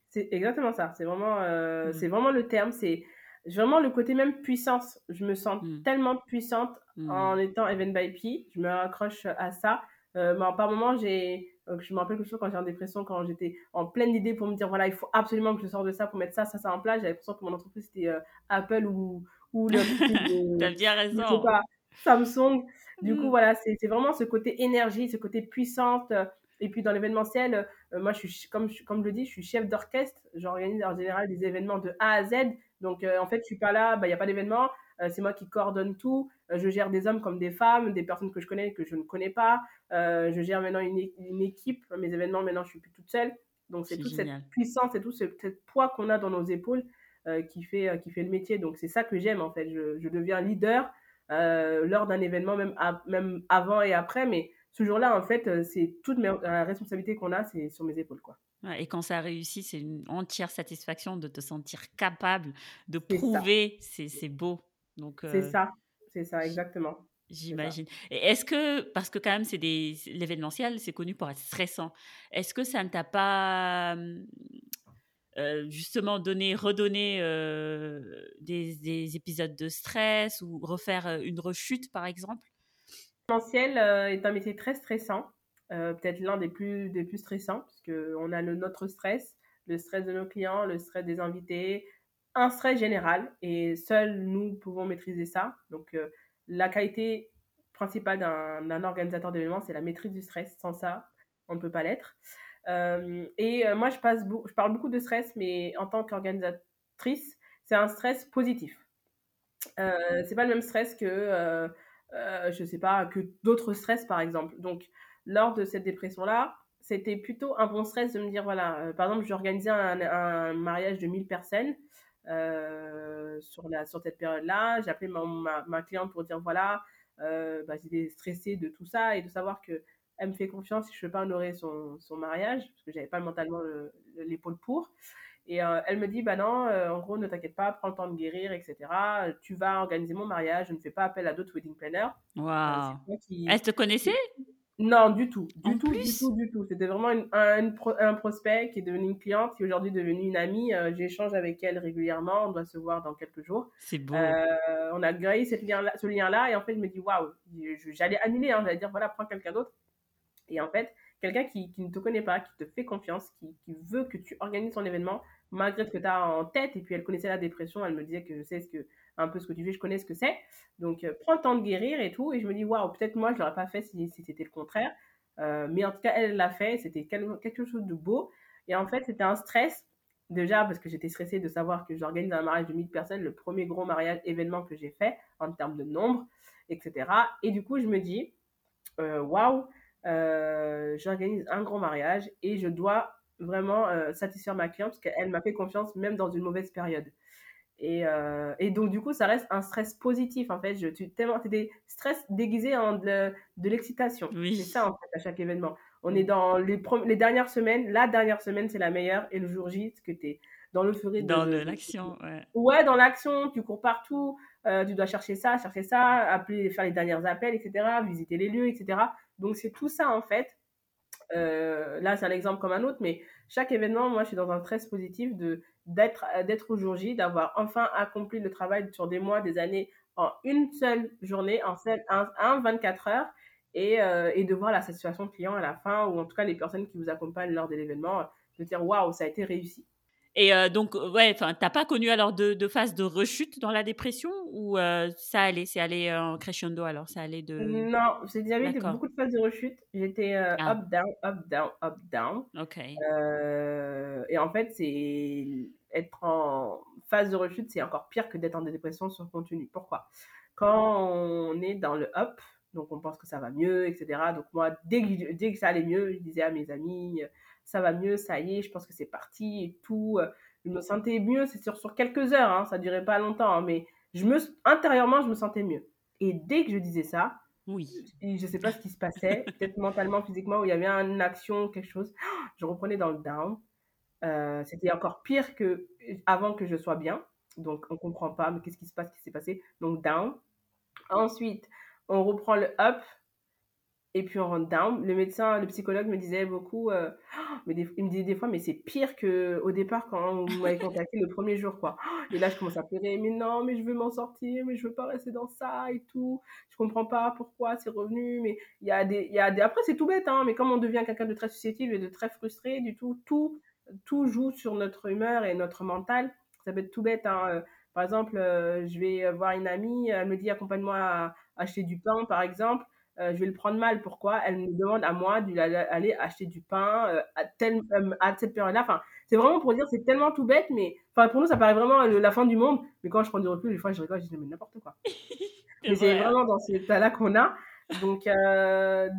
A: C'est exactement ça. C'est vraiment, mmh. c'est vraiment le terme. C'est vraiment le côté même puissance. Je me sens mmh. tellement puissante mmh. en étant Event by Je me raccroche à ça. mais par moment j'ai donc, je me rappelle que quand j'étais en dépression, quand j'étais en pleine idée pour me dire, voilà, il faut absolument que je sorte de ça pour mettre ça, ça, ça en place, j'avais l'impression que mon entreprise, c'était euh, Apple ou, ou le. [LAUGHS]
B: T'as bien raison.
A: Je sais pas, Samsung. Du coup, mm. voilà, c'est vraiment ce côté énergie, ce côté puissante. Et puis, dans l'événementiel, euh, moi, je suis, comme, comme je le dis, je suis chef d'orchestre. J'organise en général des événements de A à Z. Donc, euh, en fait, je suis pas là, bah, il n'y a pas d'événement. Euh, c'est moi qui coordonne tout. Euh, je gère des hommes comme des femmes, des personnes que je connais que je ne connais pas. Euh, je gère maintenant une, équipe. Mes événements, maintenant, je suis plus toute seule. Donc, c'est toute cette puissance et tout ce, poids qu'on a dans nos épaules qui, fait, qui fait le métier. Donc, c'est ça que j'aime, en fait. Je, deviens leader lors d'un événement, même, même avant et après. Mais ce jour-là, en fait, c'est toute la responsabilité qu'on a, c'est sur mes épaules, quoi.
B: Et quand ça réussit, c'est une entière satisfaction de te sentir capable de prouver. C'est beau
A: c'est euh, ça, c'est ça, exactement.
B: J'imagine. Et est-ce que, parce que quand même, c'est des, l'événementiel, c'est connu pour être stressant. Est-ce que ça ne t'a pas euh, justement donné, redonné euh, des, épisodes de stress ou refaire une rechute, par exemple?
A: L'événementiel est un métier très stressant, peut-être l'un des plus, des plus stressants, parce qu'on a le, notre stress, le stress de nos clients, le stress des invités, un stress général et seuls nous pouvons maîtriser ça. Donc, euh, la qualité principale d'un organisateur d'événements, c'est la maîtrise du stress. Sans ça, on ne peut pas l'être. Euh, et euh, moi, je, passe je parle beaucoup de stress, mais en tant qu'organisatrice, c'est un stress positif. c'est pas le même stress que, je sais pas, que d'autres stress, par exemple. Donc, lors de cette dépression-là, c'était plutôt un bon stress de me dire, voilà, par exemple, j'organisais un, un mariage de 1000 personnes. Euh, sur, la, sur cette période-là. J'ai appelé ma, ma, cliente pour dire voilà, euh, bah, j'étais stressée de tout ça et de savoir que elle me fait confiance si je ne peux pas honorer son, son mariage, parce que j'avais pas mentalement l'épaule pour. Et euh, elle me dit, bah non, en gros, ne t'inquiète pas, prends le temps de guérir, etc. Tu vas organiser mon mariage, je ne fais pas appel à d'autres wedding planners.
B: Waouh Elle te connaissait?
A: Non, du tout. Du tout, du tout, du tout. C'était vraiment un, prospect qui est devenu une cliente, qui est aujourd'hui devenue une amie. Euh, j'échange avec elle régulièrement. On doit se voir dans quelques jours.
B: C'est beau.
A: Euh, on a créé ce lien-là. Et en fait, je me dis, waouh, j'allais annuler. Hein, j'allais dire, voilà, prends quelqu'un d'autre. Et en fait, quelqu'un qui, ne te connaît pas, qui te fait confiance, qui, qui veut que tu organises ton événement, malgré ce que tu as en tête. Et puis, elle connaissait la dépression. Elle me disait que je sais ce que un peu ce que tu fais, je connais ce que c'est. Donc, euh, prends le temps de guérir et tout. Et je me dis, waouh, peut-être moi, je l'aurais pas fait si, c'était le contraire. Euh, mais en tout cas, elle l'a fait. C'était quelque chose de beau. Et en fait, c'était un stress. Déjà, parce que j'étais stressée de savoir que j'organise un mariage de 1000 personnes, le premier gros mariage événement que j'ai fait en termes de nombre, etc. Et du coup, je me dis, euh, waouh, j'organise un gros mariage et je dois vraiment satisfaire ma cliente parce qu'elle m'a fait confiance même dans une mauvaise période. Et, euh, et, donc, du coup, ça reste un stress positif, en fait. Je, tu, tellement, des stress déguisés en de, de l'excitation.
B: Oui.
A: C'est ça, en fait, à chaque événement. On est dans les, les dernières semaines. La dernière semaine, c'est la meilleure. Et le jour J, ce que tu es dans l'euphorie.
B: Dans l'action, ouais.
A: Ouais, dans l'action. Tu cours partout. euh, tu dois chercher ça, chercher ça, appeler, faire les derniers appels, etc., visiter les lieux, etc. Donc, c'est tout ça, en fait. Euh, là, c'est un exemple comme un autre, mais chaque événement, moi, je suis dans un stress positif de d'être d'être au jour J, d'avoir enfin accompli le travail sur des mois, des années, en une seule journée, en seul, un, un 24 heures, et, euh, et, de voir la satisfaction client à la fin, ou en tout cas les personnes qui vous accompagnent lors de l'événement, de dire waouh, ça a été réussi.
B: Et euh, donc, ouais, enfin, t'as pas connu alors de, de, phase de rechute dans la dépression ou euh, ça allait, c'est allé en crescendo alors, ça allait de.
A: Non, j'ai déjà eu beaucoup de phases de rechute. J'étais ah. up down, up down, up down.
B: Ok.
A: et en fait, c'est être en phase de rechute, c'est encore pire que d'être en dépression sur continu. Pourquoi? Quand on est dans le up, donc on pense que ça va mieux, etc. Donc moi, dès que, dès que ça allait mieux, je disais à mes amis ça va mieux, ça y est, je pense que c'est parti et tout. Je me sentais mieux, c'est sûr, sur quelques heures, hein, ça durait pas longtemps, hein, mais je me, intérieurement, je me sentais mieux. Et dès que je disais ça,
B: oui.
A: je sais pas ce qui se passait, [LAUGHS] peut-être mentalement, physiquement, où il y avait une action, quelque chose, [GASPS] je reprenais dans le down. Euh, c'était encore pire que avant que je sois bien. Donc, on comprend pas, mais qu'est-ce qui se passe, qu'est-ce qui s'est passé? Donc, down. Ensuite, on reprend le up et puis on rentre down. Le médecin, le psychologue me disait beaucoup, euh, mais il me disait des fois, mais c'est pire que au départ quand vous m'avez [LAUGHS] contacté le premier jour, quoi. Et là, je commence à pleurer, mais non, mais je veux m'en sortir, mais je veux pas rester dans ça et tout. Je comprends pas pourquoi c'est revenu, mais il y a des, il y a des. Après, c'est tout bête, hein, mais comme on devient quelqu'un de très susceptible et de très frustré, du tout, tout, tout joue sur notre humeur et notre mental. Ça peut être tout bête, hein. Euh, par exemple, euh, je vais voir une amie, elle me dit accompagne-moi à acheter du pain, par exemple. Euh, je vais le prendre mal. Pourquoi? Elle me demande à moi d'aller acheter du pain euh, à, tel, euh, à cette période-là. Enfin, c'est vraiment pour dire, c'est tellement tout bête, mais enfin, pour nous, ça paraît vraiment la fin du monde. Mais quand je prends du recul, des fois, je rigole, je dis, mais n'importe quoi. [LAUGHS] mais c'est vraiment dans cet état-là qu'on a. Donc,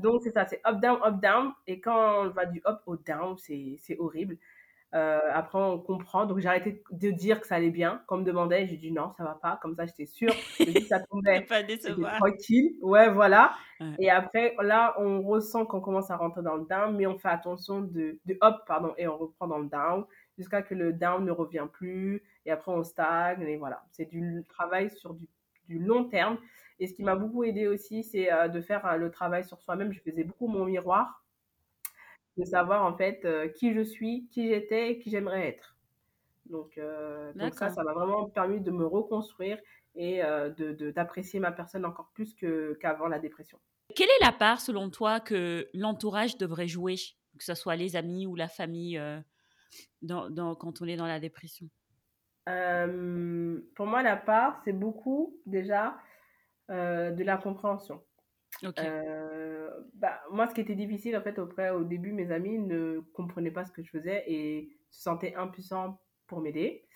A: donc c'est ça, c'est up, down, up, down. Et quand on va du up au down, c'est horrible. Euh, après, on comprend. Donc, j'ai arrêté de dire que ça allait bien. Quand on me demandait, j'ai dit non, ça va pas. Comme ça, j'étais sûre que ça tombait. [LAUGHS]
B: pas
A: tranquille. Ouais, voilà. Et après, là, on ressent qu'on commence à rentrer dans le down, mais on fait attention de, de up, pardon, et on reprend dans le down jusqu'à que le down ne revient plus. Et après, on stagne. Et voilà. C'est du travail sur du, du, long terme. Et ce qui m'a beaucoup aidé aussi, c'est euh, de faire euh, le travail sur soi-même. Je faisais beaucoup mon miroir de savoir en fait euh, qui je suis, qui j'étais et qui j'aimerais être. Donc, euh, donc ça, ça m'a vraiment permis de me reconstruire et euh, de d'apprécier ma personne encore plus qu'avant la dépression.
B: Quelle est la part, selon toi, que l'entourage devrait jouer, que ce soit les amis ou la famille, dans, dans, quand on est dans la dépression?
A: Pour moi, la part, c'est beaucoup déjà de la compréhension. Euh, bah, moi, ce qui était difficile, en fait, auprès, au début, mes amis ne comprenaient pas ce que je faisais et se sentaient impuissants pour m'aider.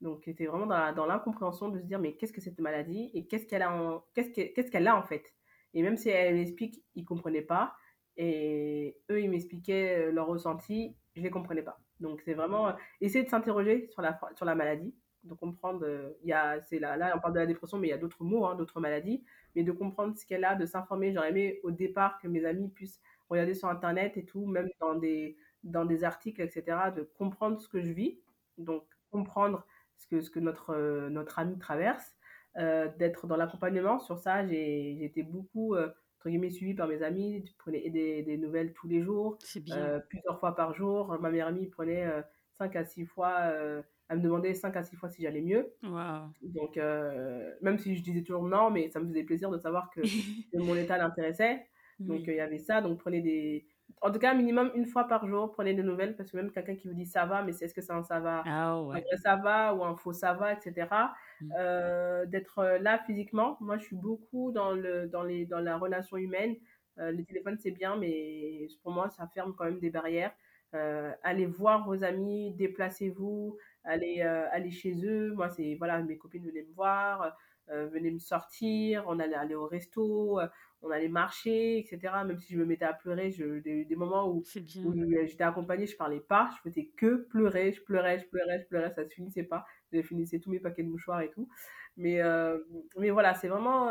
A: Donc, c'était vraiment dans l'incompréhension de se dire, mais qu'est-ce que cette maladie et qu'est-ce qu'elle a, en, qu'est-ce a en fait? Et même si elle m'explique, ils ne comprenaient pas. Et eux, ils m'expliquaient euh, leur ressenti, je ne les comprenais pas. Donc, c'est vraiment euh, essayer de s'interroger sur la, sur la maladie, de comprendre, il y a, c'est là, là, on parle de la dépression, mais il y a d'autres mots, hein, d'autres maladies mais de comprendre ce qu'elle a, de s'informer. J'aurais aimé au départ que mes amis puissent regarder sur Internet et tout, même dans des, dans des articles, etc., de comprendre ce que je vis, donc comprendre ce que, ce que notre, euh, notre ami traverse, euh, d'être dans l'accompagnement. Sur ça, j'ai été beaucoup, euh, entre guillemets, suivie par mes amis. Je prenais des, des nouvelles tous les jours, plusieurs fois par jour. Ma meilleure amie prenait 5 à 6 fois elle me demandait 5 à 6 fois si j'allais mieux. Donc, euh, même si je disais toujours non, mais ça me faisait plaisir de savoir que, [LAUGHS] mon état l'intéressait. Donc, euh, il y avait ça. Donc, prenez des. En tout cas, minimum une fois par jour, prenez des nouvelles parce que même quelqu'un qui vous dit ça va, mais c'est est-ce que c'est un ça va
B: ah, ouais.
A: un vrai ça va ou un faux ça va, etc. Mm. Euh, d'être là physiquement. Moi, je suis beaucoup dans, le, dans, les, dans la relation humaine. le téléphone, c'est bien, mais pour moi, ça ferme quand même des barrières. allez voir vos amis, déplacez-vous, aller, euh, aller chez eux. Moi, c'est, voilà, mes copines venaient me voir, euh, venaient me sortir, on allait aller au resto, euh, on allait marcher, etc. Même si je me mettais à pleurer, je, des, moments où, où j'étais accompagnée, je parlais pas, je faisais que pleurer, je pleurais, je pleurais, je pleurais, ça se finissait pas. Je finissais tous mes paquets de mouchoirs et tout. Mais, mais voilà, c'est vraiment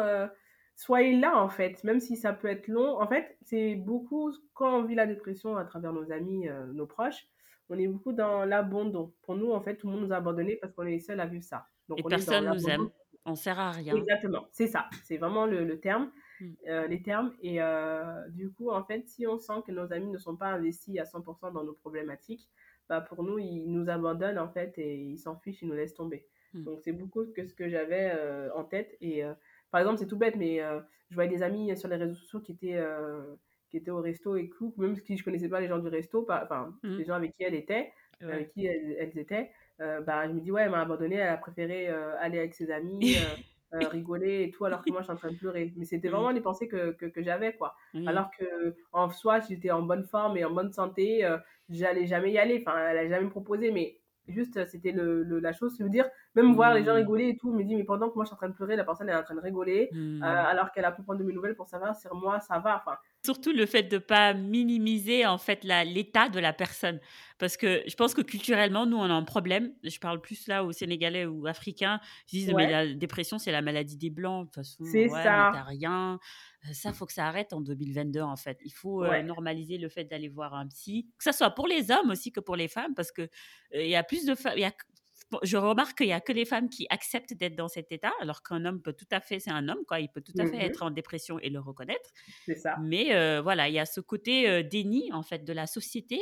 A: soyez là en fait, même si ça peut être long. En fait, c'est beaucoup quand on vit la dépression à travers nos amis, nos proches, on est beaucoup dans l'abandon. Pour nous, en fait, tout le monde nous a abandonnés parce qu'on est seul à vivre ça.
B: Donc, Et personne nous aime. On sert à rien.
A: Exactement, c'est ça. C'est vraiment le, terme, mm. euh, les termes. Et euh, du coup, en fait, si on sent que nos amis ne sont pas investis à 100% dans nos problématiques, bah pour nous, ils nous abandonnent en fait et ils s'en fichent, ils nous laissent tomber. Mm. Donc c'est beaucoup que ce que j'avais euh, en tête. Et par exemple, c'est tout bête, mais je voyais des amis sur les réseaux sociaux qui étaient qui étaient au resto et tout, même si je connaissais pas les gens du resto, enfin mm. les gens avec qui elle était, avec qui elles étaient. Euh, bah, je me dis, ouais, elle m'a abandonné, elle a préféré euh, aller avec ses amis, [LAUGHS] euh, rigoler et tout, alors que moi, je suis en train de pleurer. Mais c'était vraiment les pensées que, que, que j'avais, quoi. Alors que en soi, j'étais en bonne forme et en bonne santé, j'allais jamais y aller. Enfin, elle a jamais proposé, mais juste, c'était le, la chose, se dire, même voir les gens rigoler et tout, me dit, mais pendant que moi, je suis en train de pleurer, la personne est en train de rigoler, alors qu'elle a pu prendre de mes nouvelles pour savoir si moi, ça va. Enfin,
B: Surtout le fait de ne pas minimiser en fait l'état de la personne. Parce que je pense que culturellement, nous, on a un problème. Je parle plus là aux Sénégalais ou Africains. Ils disent, mais la dépression, c'est la maladie des Blancs. De toute façon, ouais, ça. t'as rien. Euh, ça, faut que ça arrête en 2022, en fait. Il faut euh, normaliser le fait d'aller voir un psy. Que ce soit pour les hommes aussi que pour les femmes. Parce qu'il euh, il y a plus de femmes je remarque qu'il n'y a que les femmes qui acceptent d'être dans cet état, alors qu'un homme peut tout à fait, c'est un homme, quoi, il peut tout à fait mmh être en dépression et le reconnaître.
A: C'est ça.
B: Mais euh, voilà, il y a ce côté euh, déni, en fait, de la société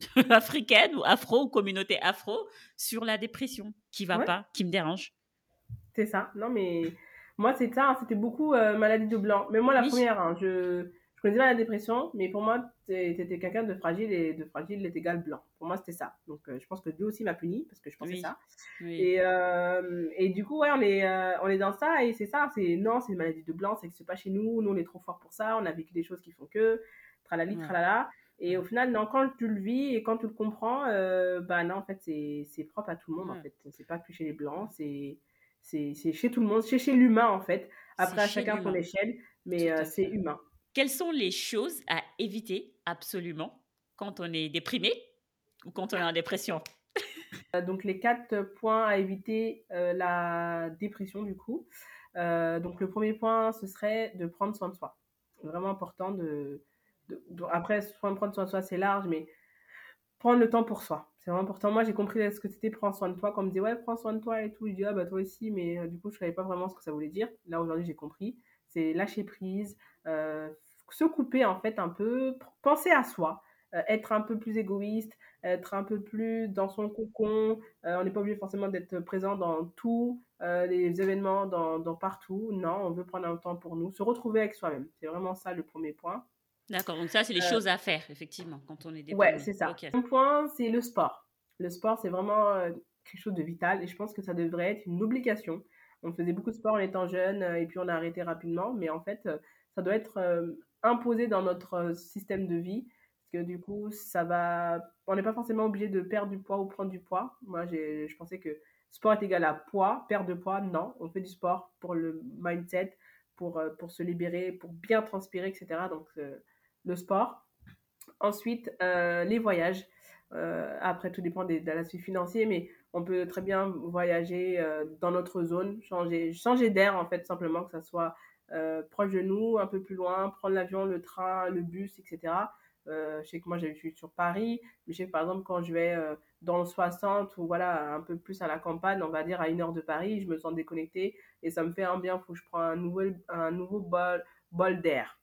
B: [LAUGHS] africaine ou afro, ou communauté afro, sur la dépression, qui va pas, qui me dérange.
A: C'est ça. Non, mais moi, c'est ça, hein, c'était beaucoup euh, maladie de blanc. Mais moi, la première, hein, je connaissais pas la dépression, mais pour moi, tu étais quelqu'un de fragile et de fragile est égal blanc. Pour moi, c'était ça. Donc, euh, je pense que Dieu aussi m'a puni parce que je pensais ça. Et, euh, et du coup, ouais, on est, euh, on est dans ça et c'est ça. C'est non, c'est une maladie de blanc, c'est que c'est pas chez nous. Nous, on est trop fort pour ça. On a vécu des choses qui font que tralali, tralala. Et au final, non, quand tu le vis et quand tu le comprends, bah non, en fait, c'est propre à tout le monde. En fait, c'est pas que chez les blancs, c'est c'est chez tout le monde, c'est chez l'humain en fait. Après, à chacun son échelle, mais c'est humain.
B: Quelles sont les choses à éviter absolument quand on est déprimé ou quand on est en dépression?
A: Euh, Donc les quatre points à éviter euh, la dépression du coup. Euh, donc le premier point, ce serait de prendre soin de soi. Vraiment important de, après prendre soin de soi, c'est large, mais prendre le temps pour soi. C'est vraiment important. Moi, j'ai compris ce que c'était prendre soin de toi. Quand on me dit ouais, prends soin de toi et tout, je dis ah bah toi aussi, mais du coup, je savais pas vraiment ce que ça voulait dire. Là aujourd'hui, j'ai compris. C'est lâcher prise, se couper en fait un peu, penser à soi, euh, être un peu plus égoïste, être un peu plus dans son cocon. Euh, on n'est pas obligé forcément d'être présent dans tous euh, les événements, dans, dans, partout. Non, on veut prendre un temps pour nous, se retrouver avec soi-même. C'est vraiment ça le premier point.
B: D'accord, donc ça, c'est les choses à faire, effectivement, quand on est déprimé.
A: Ouais, c'est ça. Le Deuxième point, c'est le sport. Le sport, c'est vraiment quelque chose de vital et je pense que ça devrait être une obligation. On faisait beaucoup de sport en étant jeune et puis on a arrêté rapidement, mais en fait, ça doit être imposé dans notre euh, système de vie. Parce que du coup, ça va. On n'est pas forcément obligé de perdre du poids ou prendre du poids. Moi, je pensais que sport est égal à poids, perdre de poids. Non, on fait du sport pour le mindset, pour, euh, pour se libérer, pour bien transpirer, etc. Donc, euh, le sport. Ensuite, les voyages. après, tout dépend de, de l'aspect financier, mais on peut très bien voyager dans notre zone, changer, changer d'air, en fait, simplement, que ça soit euh, proche de nous, un peu plus loin, prendre l'avion, le train, le bus, etc. Euh, je sais que moi, j'ai suis sur Paris, mais je sais que par exemple, quand je vais euh, dans le 60 ou voilà, un peu plus à la campagne, on va dire à une heure de Paris, je me sens déconnectée et ça me fait un bien. Il faut que je prenne un, nouvel, un nouveau bol, bol d'air.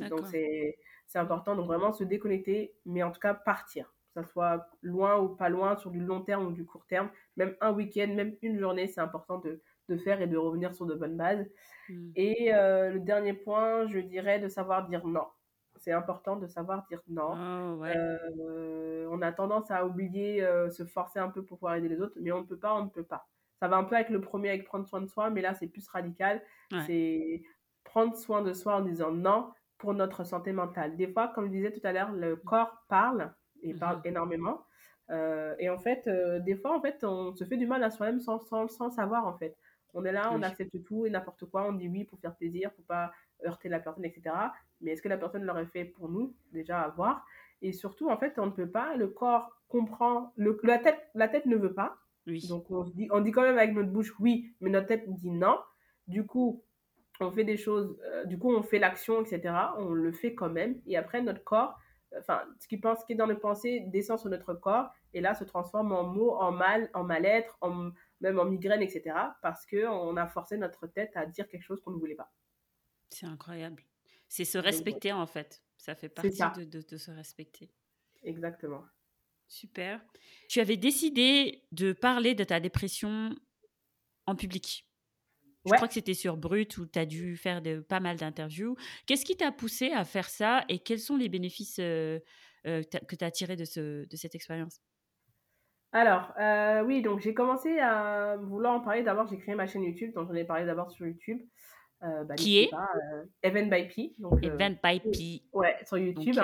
A: Donc, c'est important. Donc, vraiment se déconnecter, mais en tout cas, partir. Que ça soit loin ou pas loin, sur du long terme ou du court terme. Même un week-end, même une journée, c'est important de, de faire et de revenir sur de bonnes bases. Mm. Et euh, le dernier point, je dirais de savoir dire non. C'est important de savoir dire non.
B: Oh,
A: euh, on a tendance à oublier, euh, se forcer un peu pour pouvoir aider les autres, mais on ne peut pas, on ne peut pas. Ça va un peu avec le premier, avec prendre soin de soi, mais là, c'est plus radical. C'est prendre soin de soi en disant non pour notre santé mentale. Des fois, comme je disais tout à l'heure, le corps parle et parle mm-hmm. énormément. et en fait, des fois, en fait, on se fait du mal à soi-même sans, sans, sans savoir, en fait. On est là, on accepte tout et n'importe quoi, on dit oui pour faire plaisir, pour pas heurter la personne, etc. Mais est-ce que la personne l'aurait fait pour nous? Déjà à voir. Et surtout, en fait, on ne peut pas, le corps comprend, le, la, tête, la tête ne veut pas. Donc on, dit, on dit quand même avec notre bouche oui, mais notre tête dit non. Du coup, on fait des choses, euh, du coup, on fait l'action, etc. On le fait quand même. Et après, notre corps, enfin, ce qui, pense, qui est dans nos pensées descend sur notre corps et là se transforme en mots, en mal, en mal-être, en, même en migraine, etc. Parce qu'on a forcé notre tête à dire quelque chose qu'on ne voulait pas.
B: C'est incroyable. C'est se respecter en fait. Ça fait partie De, de, se respecter.
A: Exactement.
B: Super. Tu avais décidé de parler de ta dépression en public. Je crois que c'était sur Brut où tu as dû faire de, pas mal d'interviews. Qu'est-ce qui t'a poussé à faire ça et quels sont les bénéfices euh, euh, que tu as tirés de, ce, de cette expérience?
A: Alors, euh, oui, donc j'ai commencé à vouloir en parler. D'abord, j'ai créé ma chaîne YouTube, donc j'en ai parlé d'abord sur YouTube.
B: Bah, qui est?
A: Event by P.
B: Event by P.
A: Ouais, sur YouTube.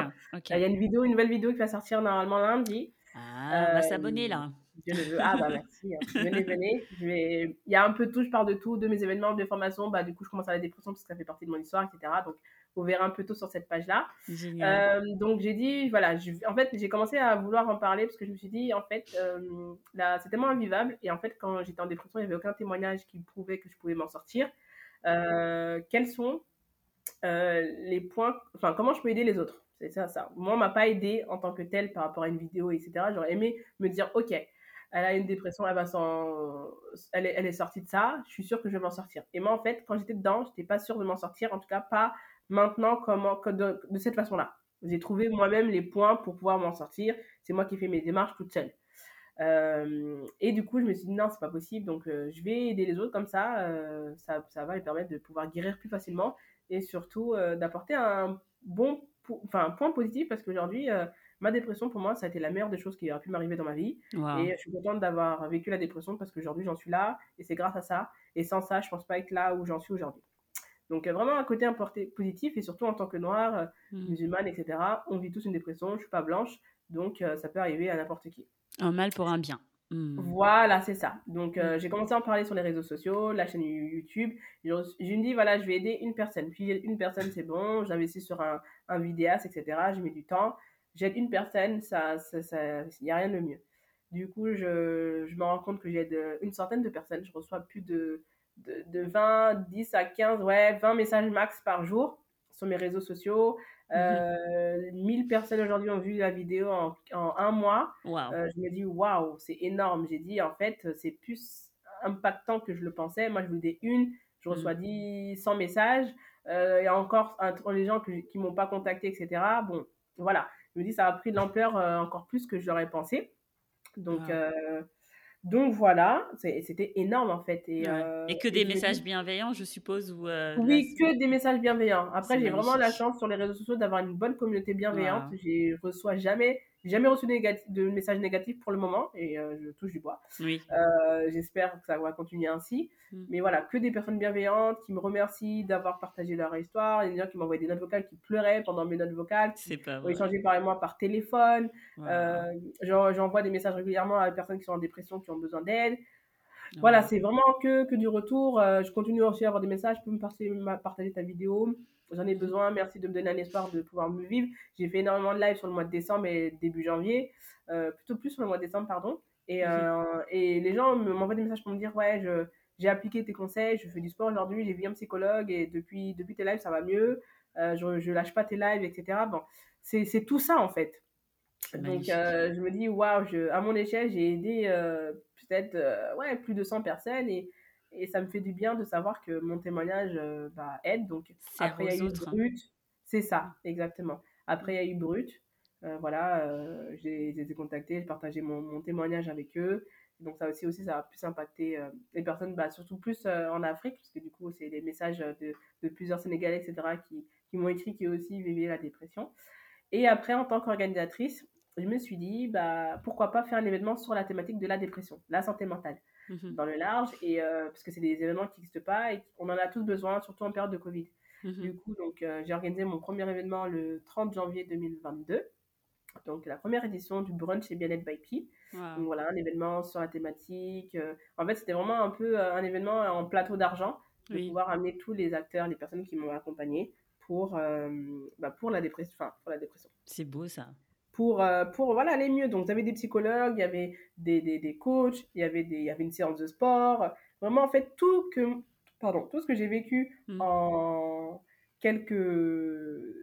A: Il y a une vidéo, une nouvelle vidéo qui va sortir normalement lundi.
B: Ah, on va s'abonner là.
A: Ah bah merci. Hein. Venez, venez. Je vais... Il y a un peu de tout, je parle de tout, de mes événements, de formations. Bah, du coup, je commence à la dépression parce que ça fait partie de mon histoire, etc. Donc, vous verrez un peu tout sur cette page-là. Euh, donc, j'ai dit, voilà, en fait, j'ai commencé à vouloir en parler parce que je me suis dit, en fait, euh, là, c'est tellement invivable. Et en fait, quand j'étais en dépression, il n'y avait aucun témoignage qui prouvait que je pouvais m'en sortir. Euh, quels sont les points, enfin, comment je peux aider les autres? C'est ça, ça. Moi, on m'a pas aidé en tant que tel par rapport à une vidéo, etc. J'aurais aimé me dire, OK, elle a une dépression, elle, va elle, est, elle est sortie de ça, je suis sûre que je vais m'en sortir. Et moi, en fait, quand j'étais dedans, je n'étais pas sûre de m'en sortir, en tout cas pas maintenant comment, de, de cette façon-là. J'ai trouvé moi-même les points pour pouvoir m'en sortir. C'est moi qui ai fait mes démarches toute seule. Euh, et du coup, je me suis dit non, c'est pas possible. Donc, euh, je vais aider les autres comme ça, euh, ça. Ça va les permettre de pouvoir guérir plus facilement et surtout d'apporter un bon, enfin, un point positif parce qu'aujourd'hui, ma dépression, pour moi, ça a été la meilleure des choses qui a pu m'arriver dans ma vie. Et je suis contente d'avoir vécu la dépression parce qu'aujourd'hui, j'en suis là et c'est grâce à ça. Et sans ça, je pense pas être là où j'en suis aujourd'hui. Donc, euh, vraiment un côté importé, positif et surtout en tant que noire, euh, mmh. musulmane, etc. On vit tous une dépression. Je suis pas blanche, donc euh, ça peut arriver à n'importe qui.
B: Un mal pour un bien.
A: Mmh. Voilà, c'est ça. Donc, mmh. j'ai commencé à en parler sur les réseaux sociaux, la chaîne YouTube. Je, me dis, voilà, je vais aider une personne. Puis, une personne, c'est bon. J'investis sur un, un vidéaste, etc. Je mets du temps j'aide une personne, ça, il ça, n'y a rien de mieux. Du coup, je, je me rends compte que j'aide une centaine de personnes. Je reçois plus de, de, de, 20, 10 à 15, ouais, 20 messages max par jour sur mes réseaux sociaux. Mhm. Euh, 1000 personnes aujourd'hui ont vu la vidéo en, en un mois. Euh, je me dis, waouh, c'est énorme. J'ai dit, en fait, c'est plus impactant que je le pensais. Moi, je voulais une, je reçois 10, mhm. 100 messages. Euh, et encore, entre les gens qui ne m'ont pas contacté, etc. Bon, voilà je me dis, ça a pris de l'ampleur euh, encore plus que j'aurais pensé. Donc, ah. euh, donc voilà, c'était énorme en fait.
B: Et, euh, et que des messages bienveillants, je suppose ou
A: Oui, que des messages bienveillants. Après, j'ai vraiment la chance sur les réseaux sociaux d'avoir une bonne communauté bienveillante. Je ne reçois jamais j'ai jamais reçu de, message négatif pour le moment et euh, je touche du bois. Oui. Euh, j'espère que ça va continuer ainsi. Mm. Mais voilà, que des personnes bienveillantes qui me remercient d'avoir partagé leur histoire. Il y a des gens qui m'envoient des notes vocales qui pleuraient pendant mes notes vocales. Vrai. Ont échangé par moi par téléphone. Euh, j'envoie des messages régulièrement à des personnes qui sont en dépression, qui ont besoin d'aide. Voilà, c'est vraiment que, que du retour. je continue aussi à avoir des messages. Tu peux me partager ta vidéo J'en ai besoin. Merci de me donner un espoir de pouvoir me vivre. J'ai fait énormément de live sur le mois de décembre et début janvier. Euh, plutôt plus sur le mois de décembre, pardon. Et, euh, et les gens m'envoient des messages pour me dire Ouais, j'ai appliqué tes conseils, je fais du sport aujourd'hui, j'ai vu un psychologue et depuis, depuis tes lives, ça va mieux. Euh, je, je lâche pas tes lives, etc. Bon, c'est, c'est tout ça en fait. Donc, je me dis Waouh, à mon échelle, j'ai aidé peut-être ouais, plus de 100 personnes et et ça me fait du bien de savoir que mon témoignage euh, bah, aide. Donc après il y a eu Brut, c'est ça, exactement. Après il y a eu Brut, euh, voilà, euh, j'ai les ai contactés, j'ai partagé mon, mon, témoignage avec eux. Donc ça aussi, aussi ça a plus impacté les personnes, bah, surtout plus en Afrique, parce que du coup c'est les messages de, de, plusieurs Sénégalais, etc., qui, qui m'ont écrit qui aussi vivaient la dépression. Et après, en tant qu'organisatrice, je me suis dit, bah, pourquoi pas faire un événement sur la thématique de la dépression, la santé mentale. Mhm. dans le large, et, euh, parce que c'est des événements qui n'existent pas et on en a tous besoin, surtout en période de Covid. Mhm. Du coup, donc, euh, j'ai organisé mon premier événement le 30 janvier 2022. Donc, la première édition du brunch et bien-être by. Donc, voilà, un événement sur la thématique. Euh, en fait, c'était vraiment un peu un événement en plateau d'argent, de pouvoir amener tous les acteurs, les personnes qui m'ont accompagné pour, bah, pour, la dépression, pour la dépression.
B: C'est beau ça
A: pour, euh, pour voilà, aller mieux. Donc, vous avez des psychologues, il y avait des, des, des coachs, il y, avait des, il y avait une séance de sport. Vraiment, en fait, tout, que, pardon, tout ce que j'ai vécu mm. en quelques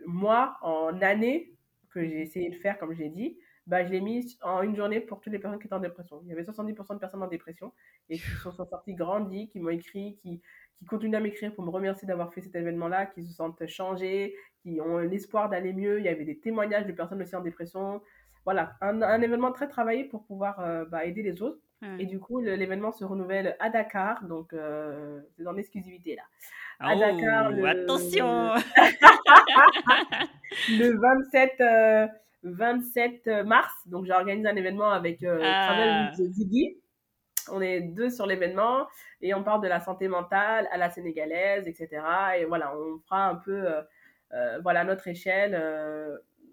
A: mois, en années, que j'ai essayé de faire, comme j'ai dit, bah, je l'ai mis en une journée pour toutes les personnes qui étaient en dépression. Il y avait 70% de personnes en dépression et qui sont sorties grandies, qui m'ont écrit, qui, qui continuent à m'écrire pour me remercier d'avoir fait cet événement-là, qui se sentent changés, qui ont l'espoir d'aller mieux. Il y avait des témoignages de personnes aussi en dépression. Voilà, un, un événement très travaillé pour pouvoir euh, bah, aider les autres. Et du coup, l'événement se renouvelle à Dakar, donc euh, c'est dans l'exclusivité là.
B: À Dakar, le... attention [LAUGHS]
A: Le 27, 27 euh, mars, donc j'ai organisé un événement avec euh, ah. Travel Ziggy. On est deux sur l'événement et on parle de la santé mentale à la sénégalaise, etc. Et voilà, on fera un peu, voilà, notre échelle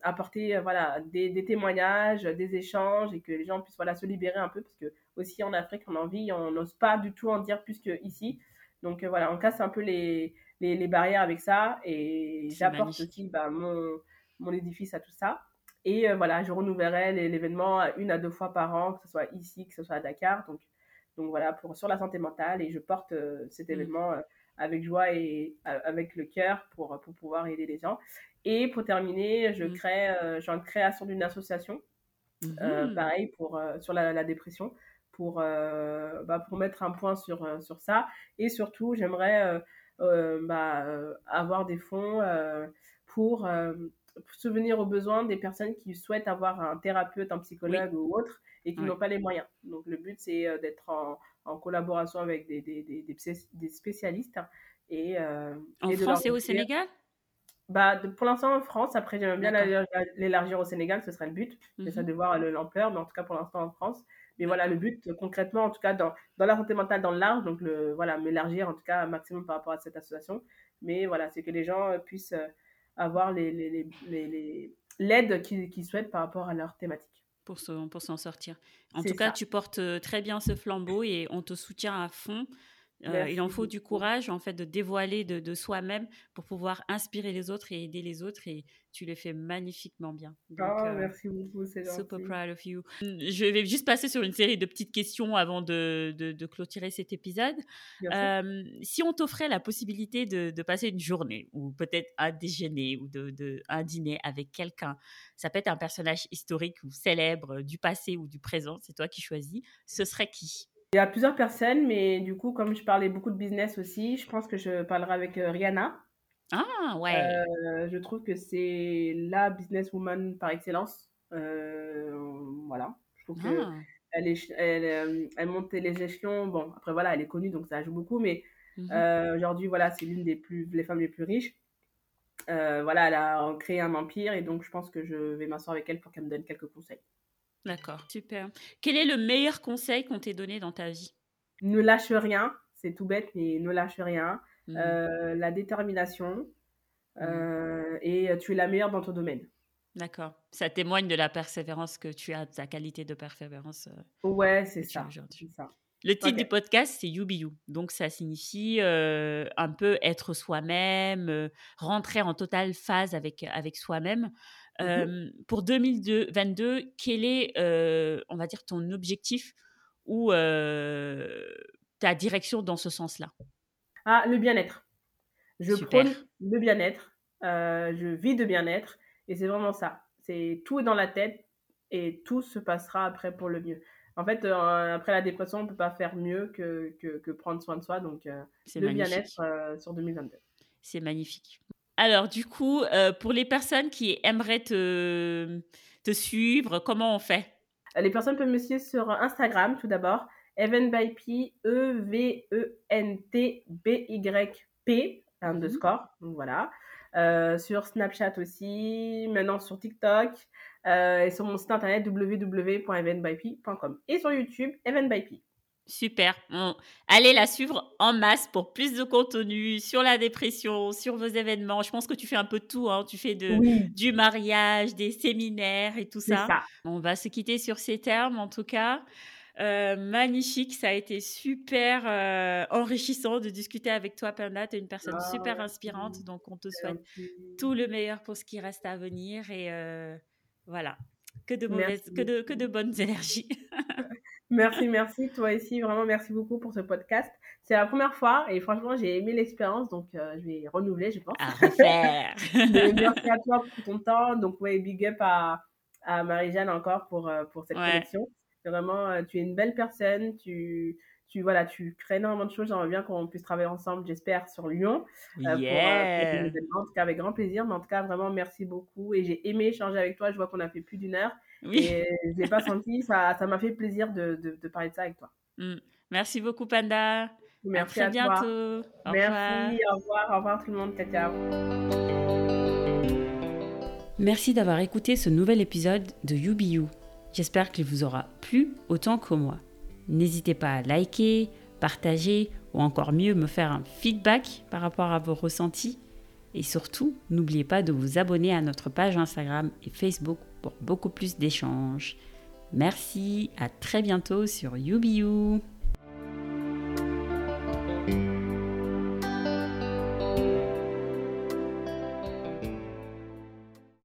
A: apporter voilà des, des, témoignages, des échanges et que les gens puissent voilà se libérer un peu parce que aussi en Afrique on en vit, on n'ose pas du tout en dire plus qu'ici. Donc euh, voilà, on casse un peu les, les, les barrières avec ça et j'apporte aussi bah, mon, mon édifice à tout ça. Et euh, voilà, je renouvellerai l'événement une à deux fois par an, que ce soit ici, que ce soit à Dakar. Donc, donc voilà, pour, sur la santé mentale et je porte euh, cet mmh. événement avec joie et avec le cœur pour, pour pouvoir aider les gens. Et pour terminer, je mmh. crée, euh, j'ai une création d'une association, euh, mmh. pareil pour, euh, sur la, la, dépression, pour, bah, pour mettre un point sur, sur ça. Et surtout, j'aimerais bah, avoir des fonds pour souvenir aux besoins des personnes qui souhaitent avoir un thérapeute, un psychologue ou autre et qui n'ont pas les moyens. Donc le but, c'est d'être en, en, collaboration avec des, des, des, des spécialistes. Et,
B: en France et au Sénégal?
A: Bah, pour l'instant en France, après j'aimerais bien l'élargir au Sénégal, ce serait le but. J'essaie mmh de voir l'ampleur, mais en tout cas pour l'instant en France. Mais voilà, le but concrètement, en tout cas dans, dans la santé mentale dans le large, donc le, voilà, m'élargir en tout cas un maximum par rapport à cette association. Mais voilà, c'est que les gens puissent euh, avoir l'aide les, les, les, qu'ils souhaitent par rapport à leur thématique.
B: Pour s'en pour sortir. En tout cas, tu portes euh, très bien ce flambeau et on te soutient à fond. Euh, il en faut du courage, en fait, de dévoiler de, de soi-même pour pouvoir inspirer les autres et aider les autres. Et tu le fais magnifiquement bien.
A: Donc, oh, euh, merci beaucoup, c'est
B: Super proud of you. Je vais juste passer sur une série de petites questions avant de, de, de clôturer cet épisode. Euh, si on t'offrait la possibilité de, de, passer une journée, ou peut-être un déjeuner, ou de, un dîner avec quelqu'un, ça peut être un personnage historique ou célèbre du passé ou du présent, c'est toi qui choisis, ce serait qui?
A: Il y a plusieurs personnes, mais du coup, comme je parlais beaucoup de business aussi, je pense que je parlerai avec euh, Rihanna.
B: Ah, ouais.
A: Euh, je trouve que c'est la businesswoman par excellence. Euh, voilà. Je trouve qu'elle ah. elle, elle, elle, monte les échelons. Bon, après, voilà, elle est connue, donc ça joue beaucoup, mais mmh aujourd'hui, voilà, c'est l'une des plus, les femmes les plus riches. voilà, elle a créé un empire et donc je pense que je vais m'asseoir avec elle pour qu'elle me donne quelques conseils.
B: D'accord, super. Quel est le meilleur conseil qu'on t'ait donné dans ta vie?
A: Ne lâche rien, c'est tout bête, mais ne lâche rien. Mmh. Euh, la détermination mmh. euh, et tu es la meilleure dans ton domaine.
B: D'accord. Ça témoigne de la persévérance que tu as, de ta qualité de persévérance.
A: Euh, ouais, c'est ça, ça.
B: Le titre du podcast, c'est You Be You. Donc, ça signifie un peu être soi-même, rentrer en totale phase avec, avec soi-même. Mmh pour 2022, quel est, on va dire, ton objectif ou ta direction dans ce sens-là?
A: Ah, le bien-être. Je prône le bien-être. je vis de bien-être. Et c'est vraiment ça. C'est tout est dans la tête et tout se passera après pour le mieux. En fait, après la dépression, on ne peut pas faire mieux que, que, prendre soin de soi. Donc, le bien-être sur 2022.
B: C'est magnifique. Alors, du coup, euh, pour les personnes qui aimeraient te, te suivre, comment on fait?
A: Les personnes peuvent me suivre sur Instagram tout d'abord. Evenbyp, E-V-E-N-T-B-Y-P, underscore. Donc voilà. Euh, sur Snapchat aussi, maintenant sur TikTok euh, et sur mon site internet www.eventbyp.com et sur YouTube, Evenbyp.
B: Super. allez la suivre en masse pour plus de contenu sur la dépression, sur vos événements. Je pense que tu fais un peu de tout. Hein. Tu fais de, du mariage, des séminaires et tout ça. On va se quitter sur ces termes en tout cas. Euh, magnifique, ça a été super euh, enrichissant de discuter avec toi, Panda. Tu es une personne ah, super inspirante, donc on te souhaite tout le meilleur pour ce qui reste à venir et euh, voilà, que de mauvaises, que de, que de bonnes énergies. [LAUGHS]
A: Merci, merci. Toi aussi, vraiment, merci beaucoup pour ce podcast. C'est la première fois et franchement, j'ai aimé l'expérience, donc euh, je vais renouveler, je pense.
B: À [LAUGHS] refaire.
A: merci à toi pour ton temps. Donc, ouais, big up à, à Marie-Jeanne encore pour, pour cette collection. Vraiment, tu es une belle personne, tu, tu, voilà, tu crées énormément de choses. J'aimerais bien qu'on puisse travailler ensemble, j'espère, sur Lyon.
B: Euh, yeah.
A: en tout cas, avec grand plaisir. Mais en tout cas, vraiment, merci beaucoup. Et j'ai aimé échanger avec toi. Je vois qu'on a fait plus d'une heure. Oui. Et [LAUGHS] je l'ai pas senti. Ça m'a fait plaisir de, de, parler de ça avec toi.
B: Mm. Merci beaucoup, Panda.
A: Merci
B: à,
A: très bientôt. Au merci. Au revoir. Au revoir tout le monde. Ciao,
B: Merci d'avoir écouté ce nouvel épisode de You J'espère qu'il vous aura plu autant que moi. N'hésitez pas à liker, partager ou encore mieux me faire un feedback par rapport à vos ressentis. Et surtout, n'oubliez pas de vous abonner à notre page Instagram et Facebook pour beaucoup plus d'échanges. Merci, à très bientôt sur YouBiou.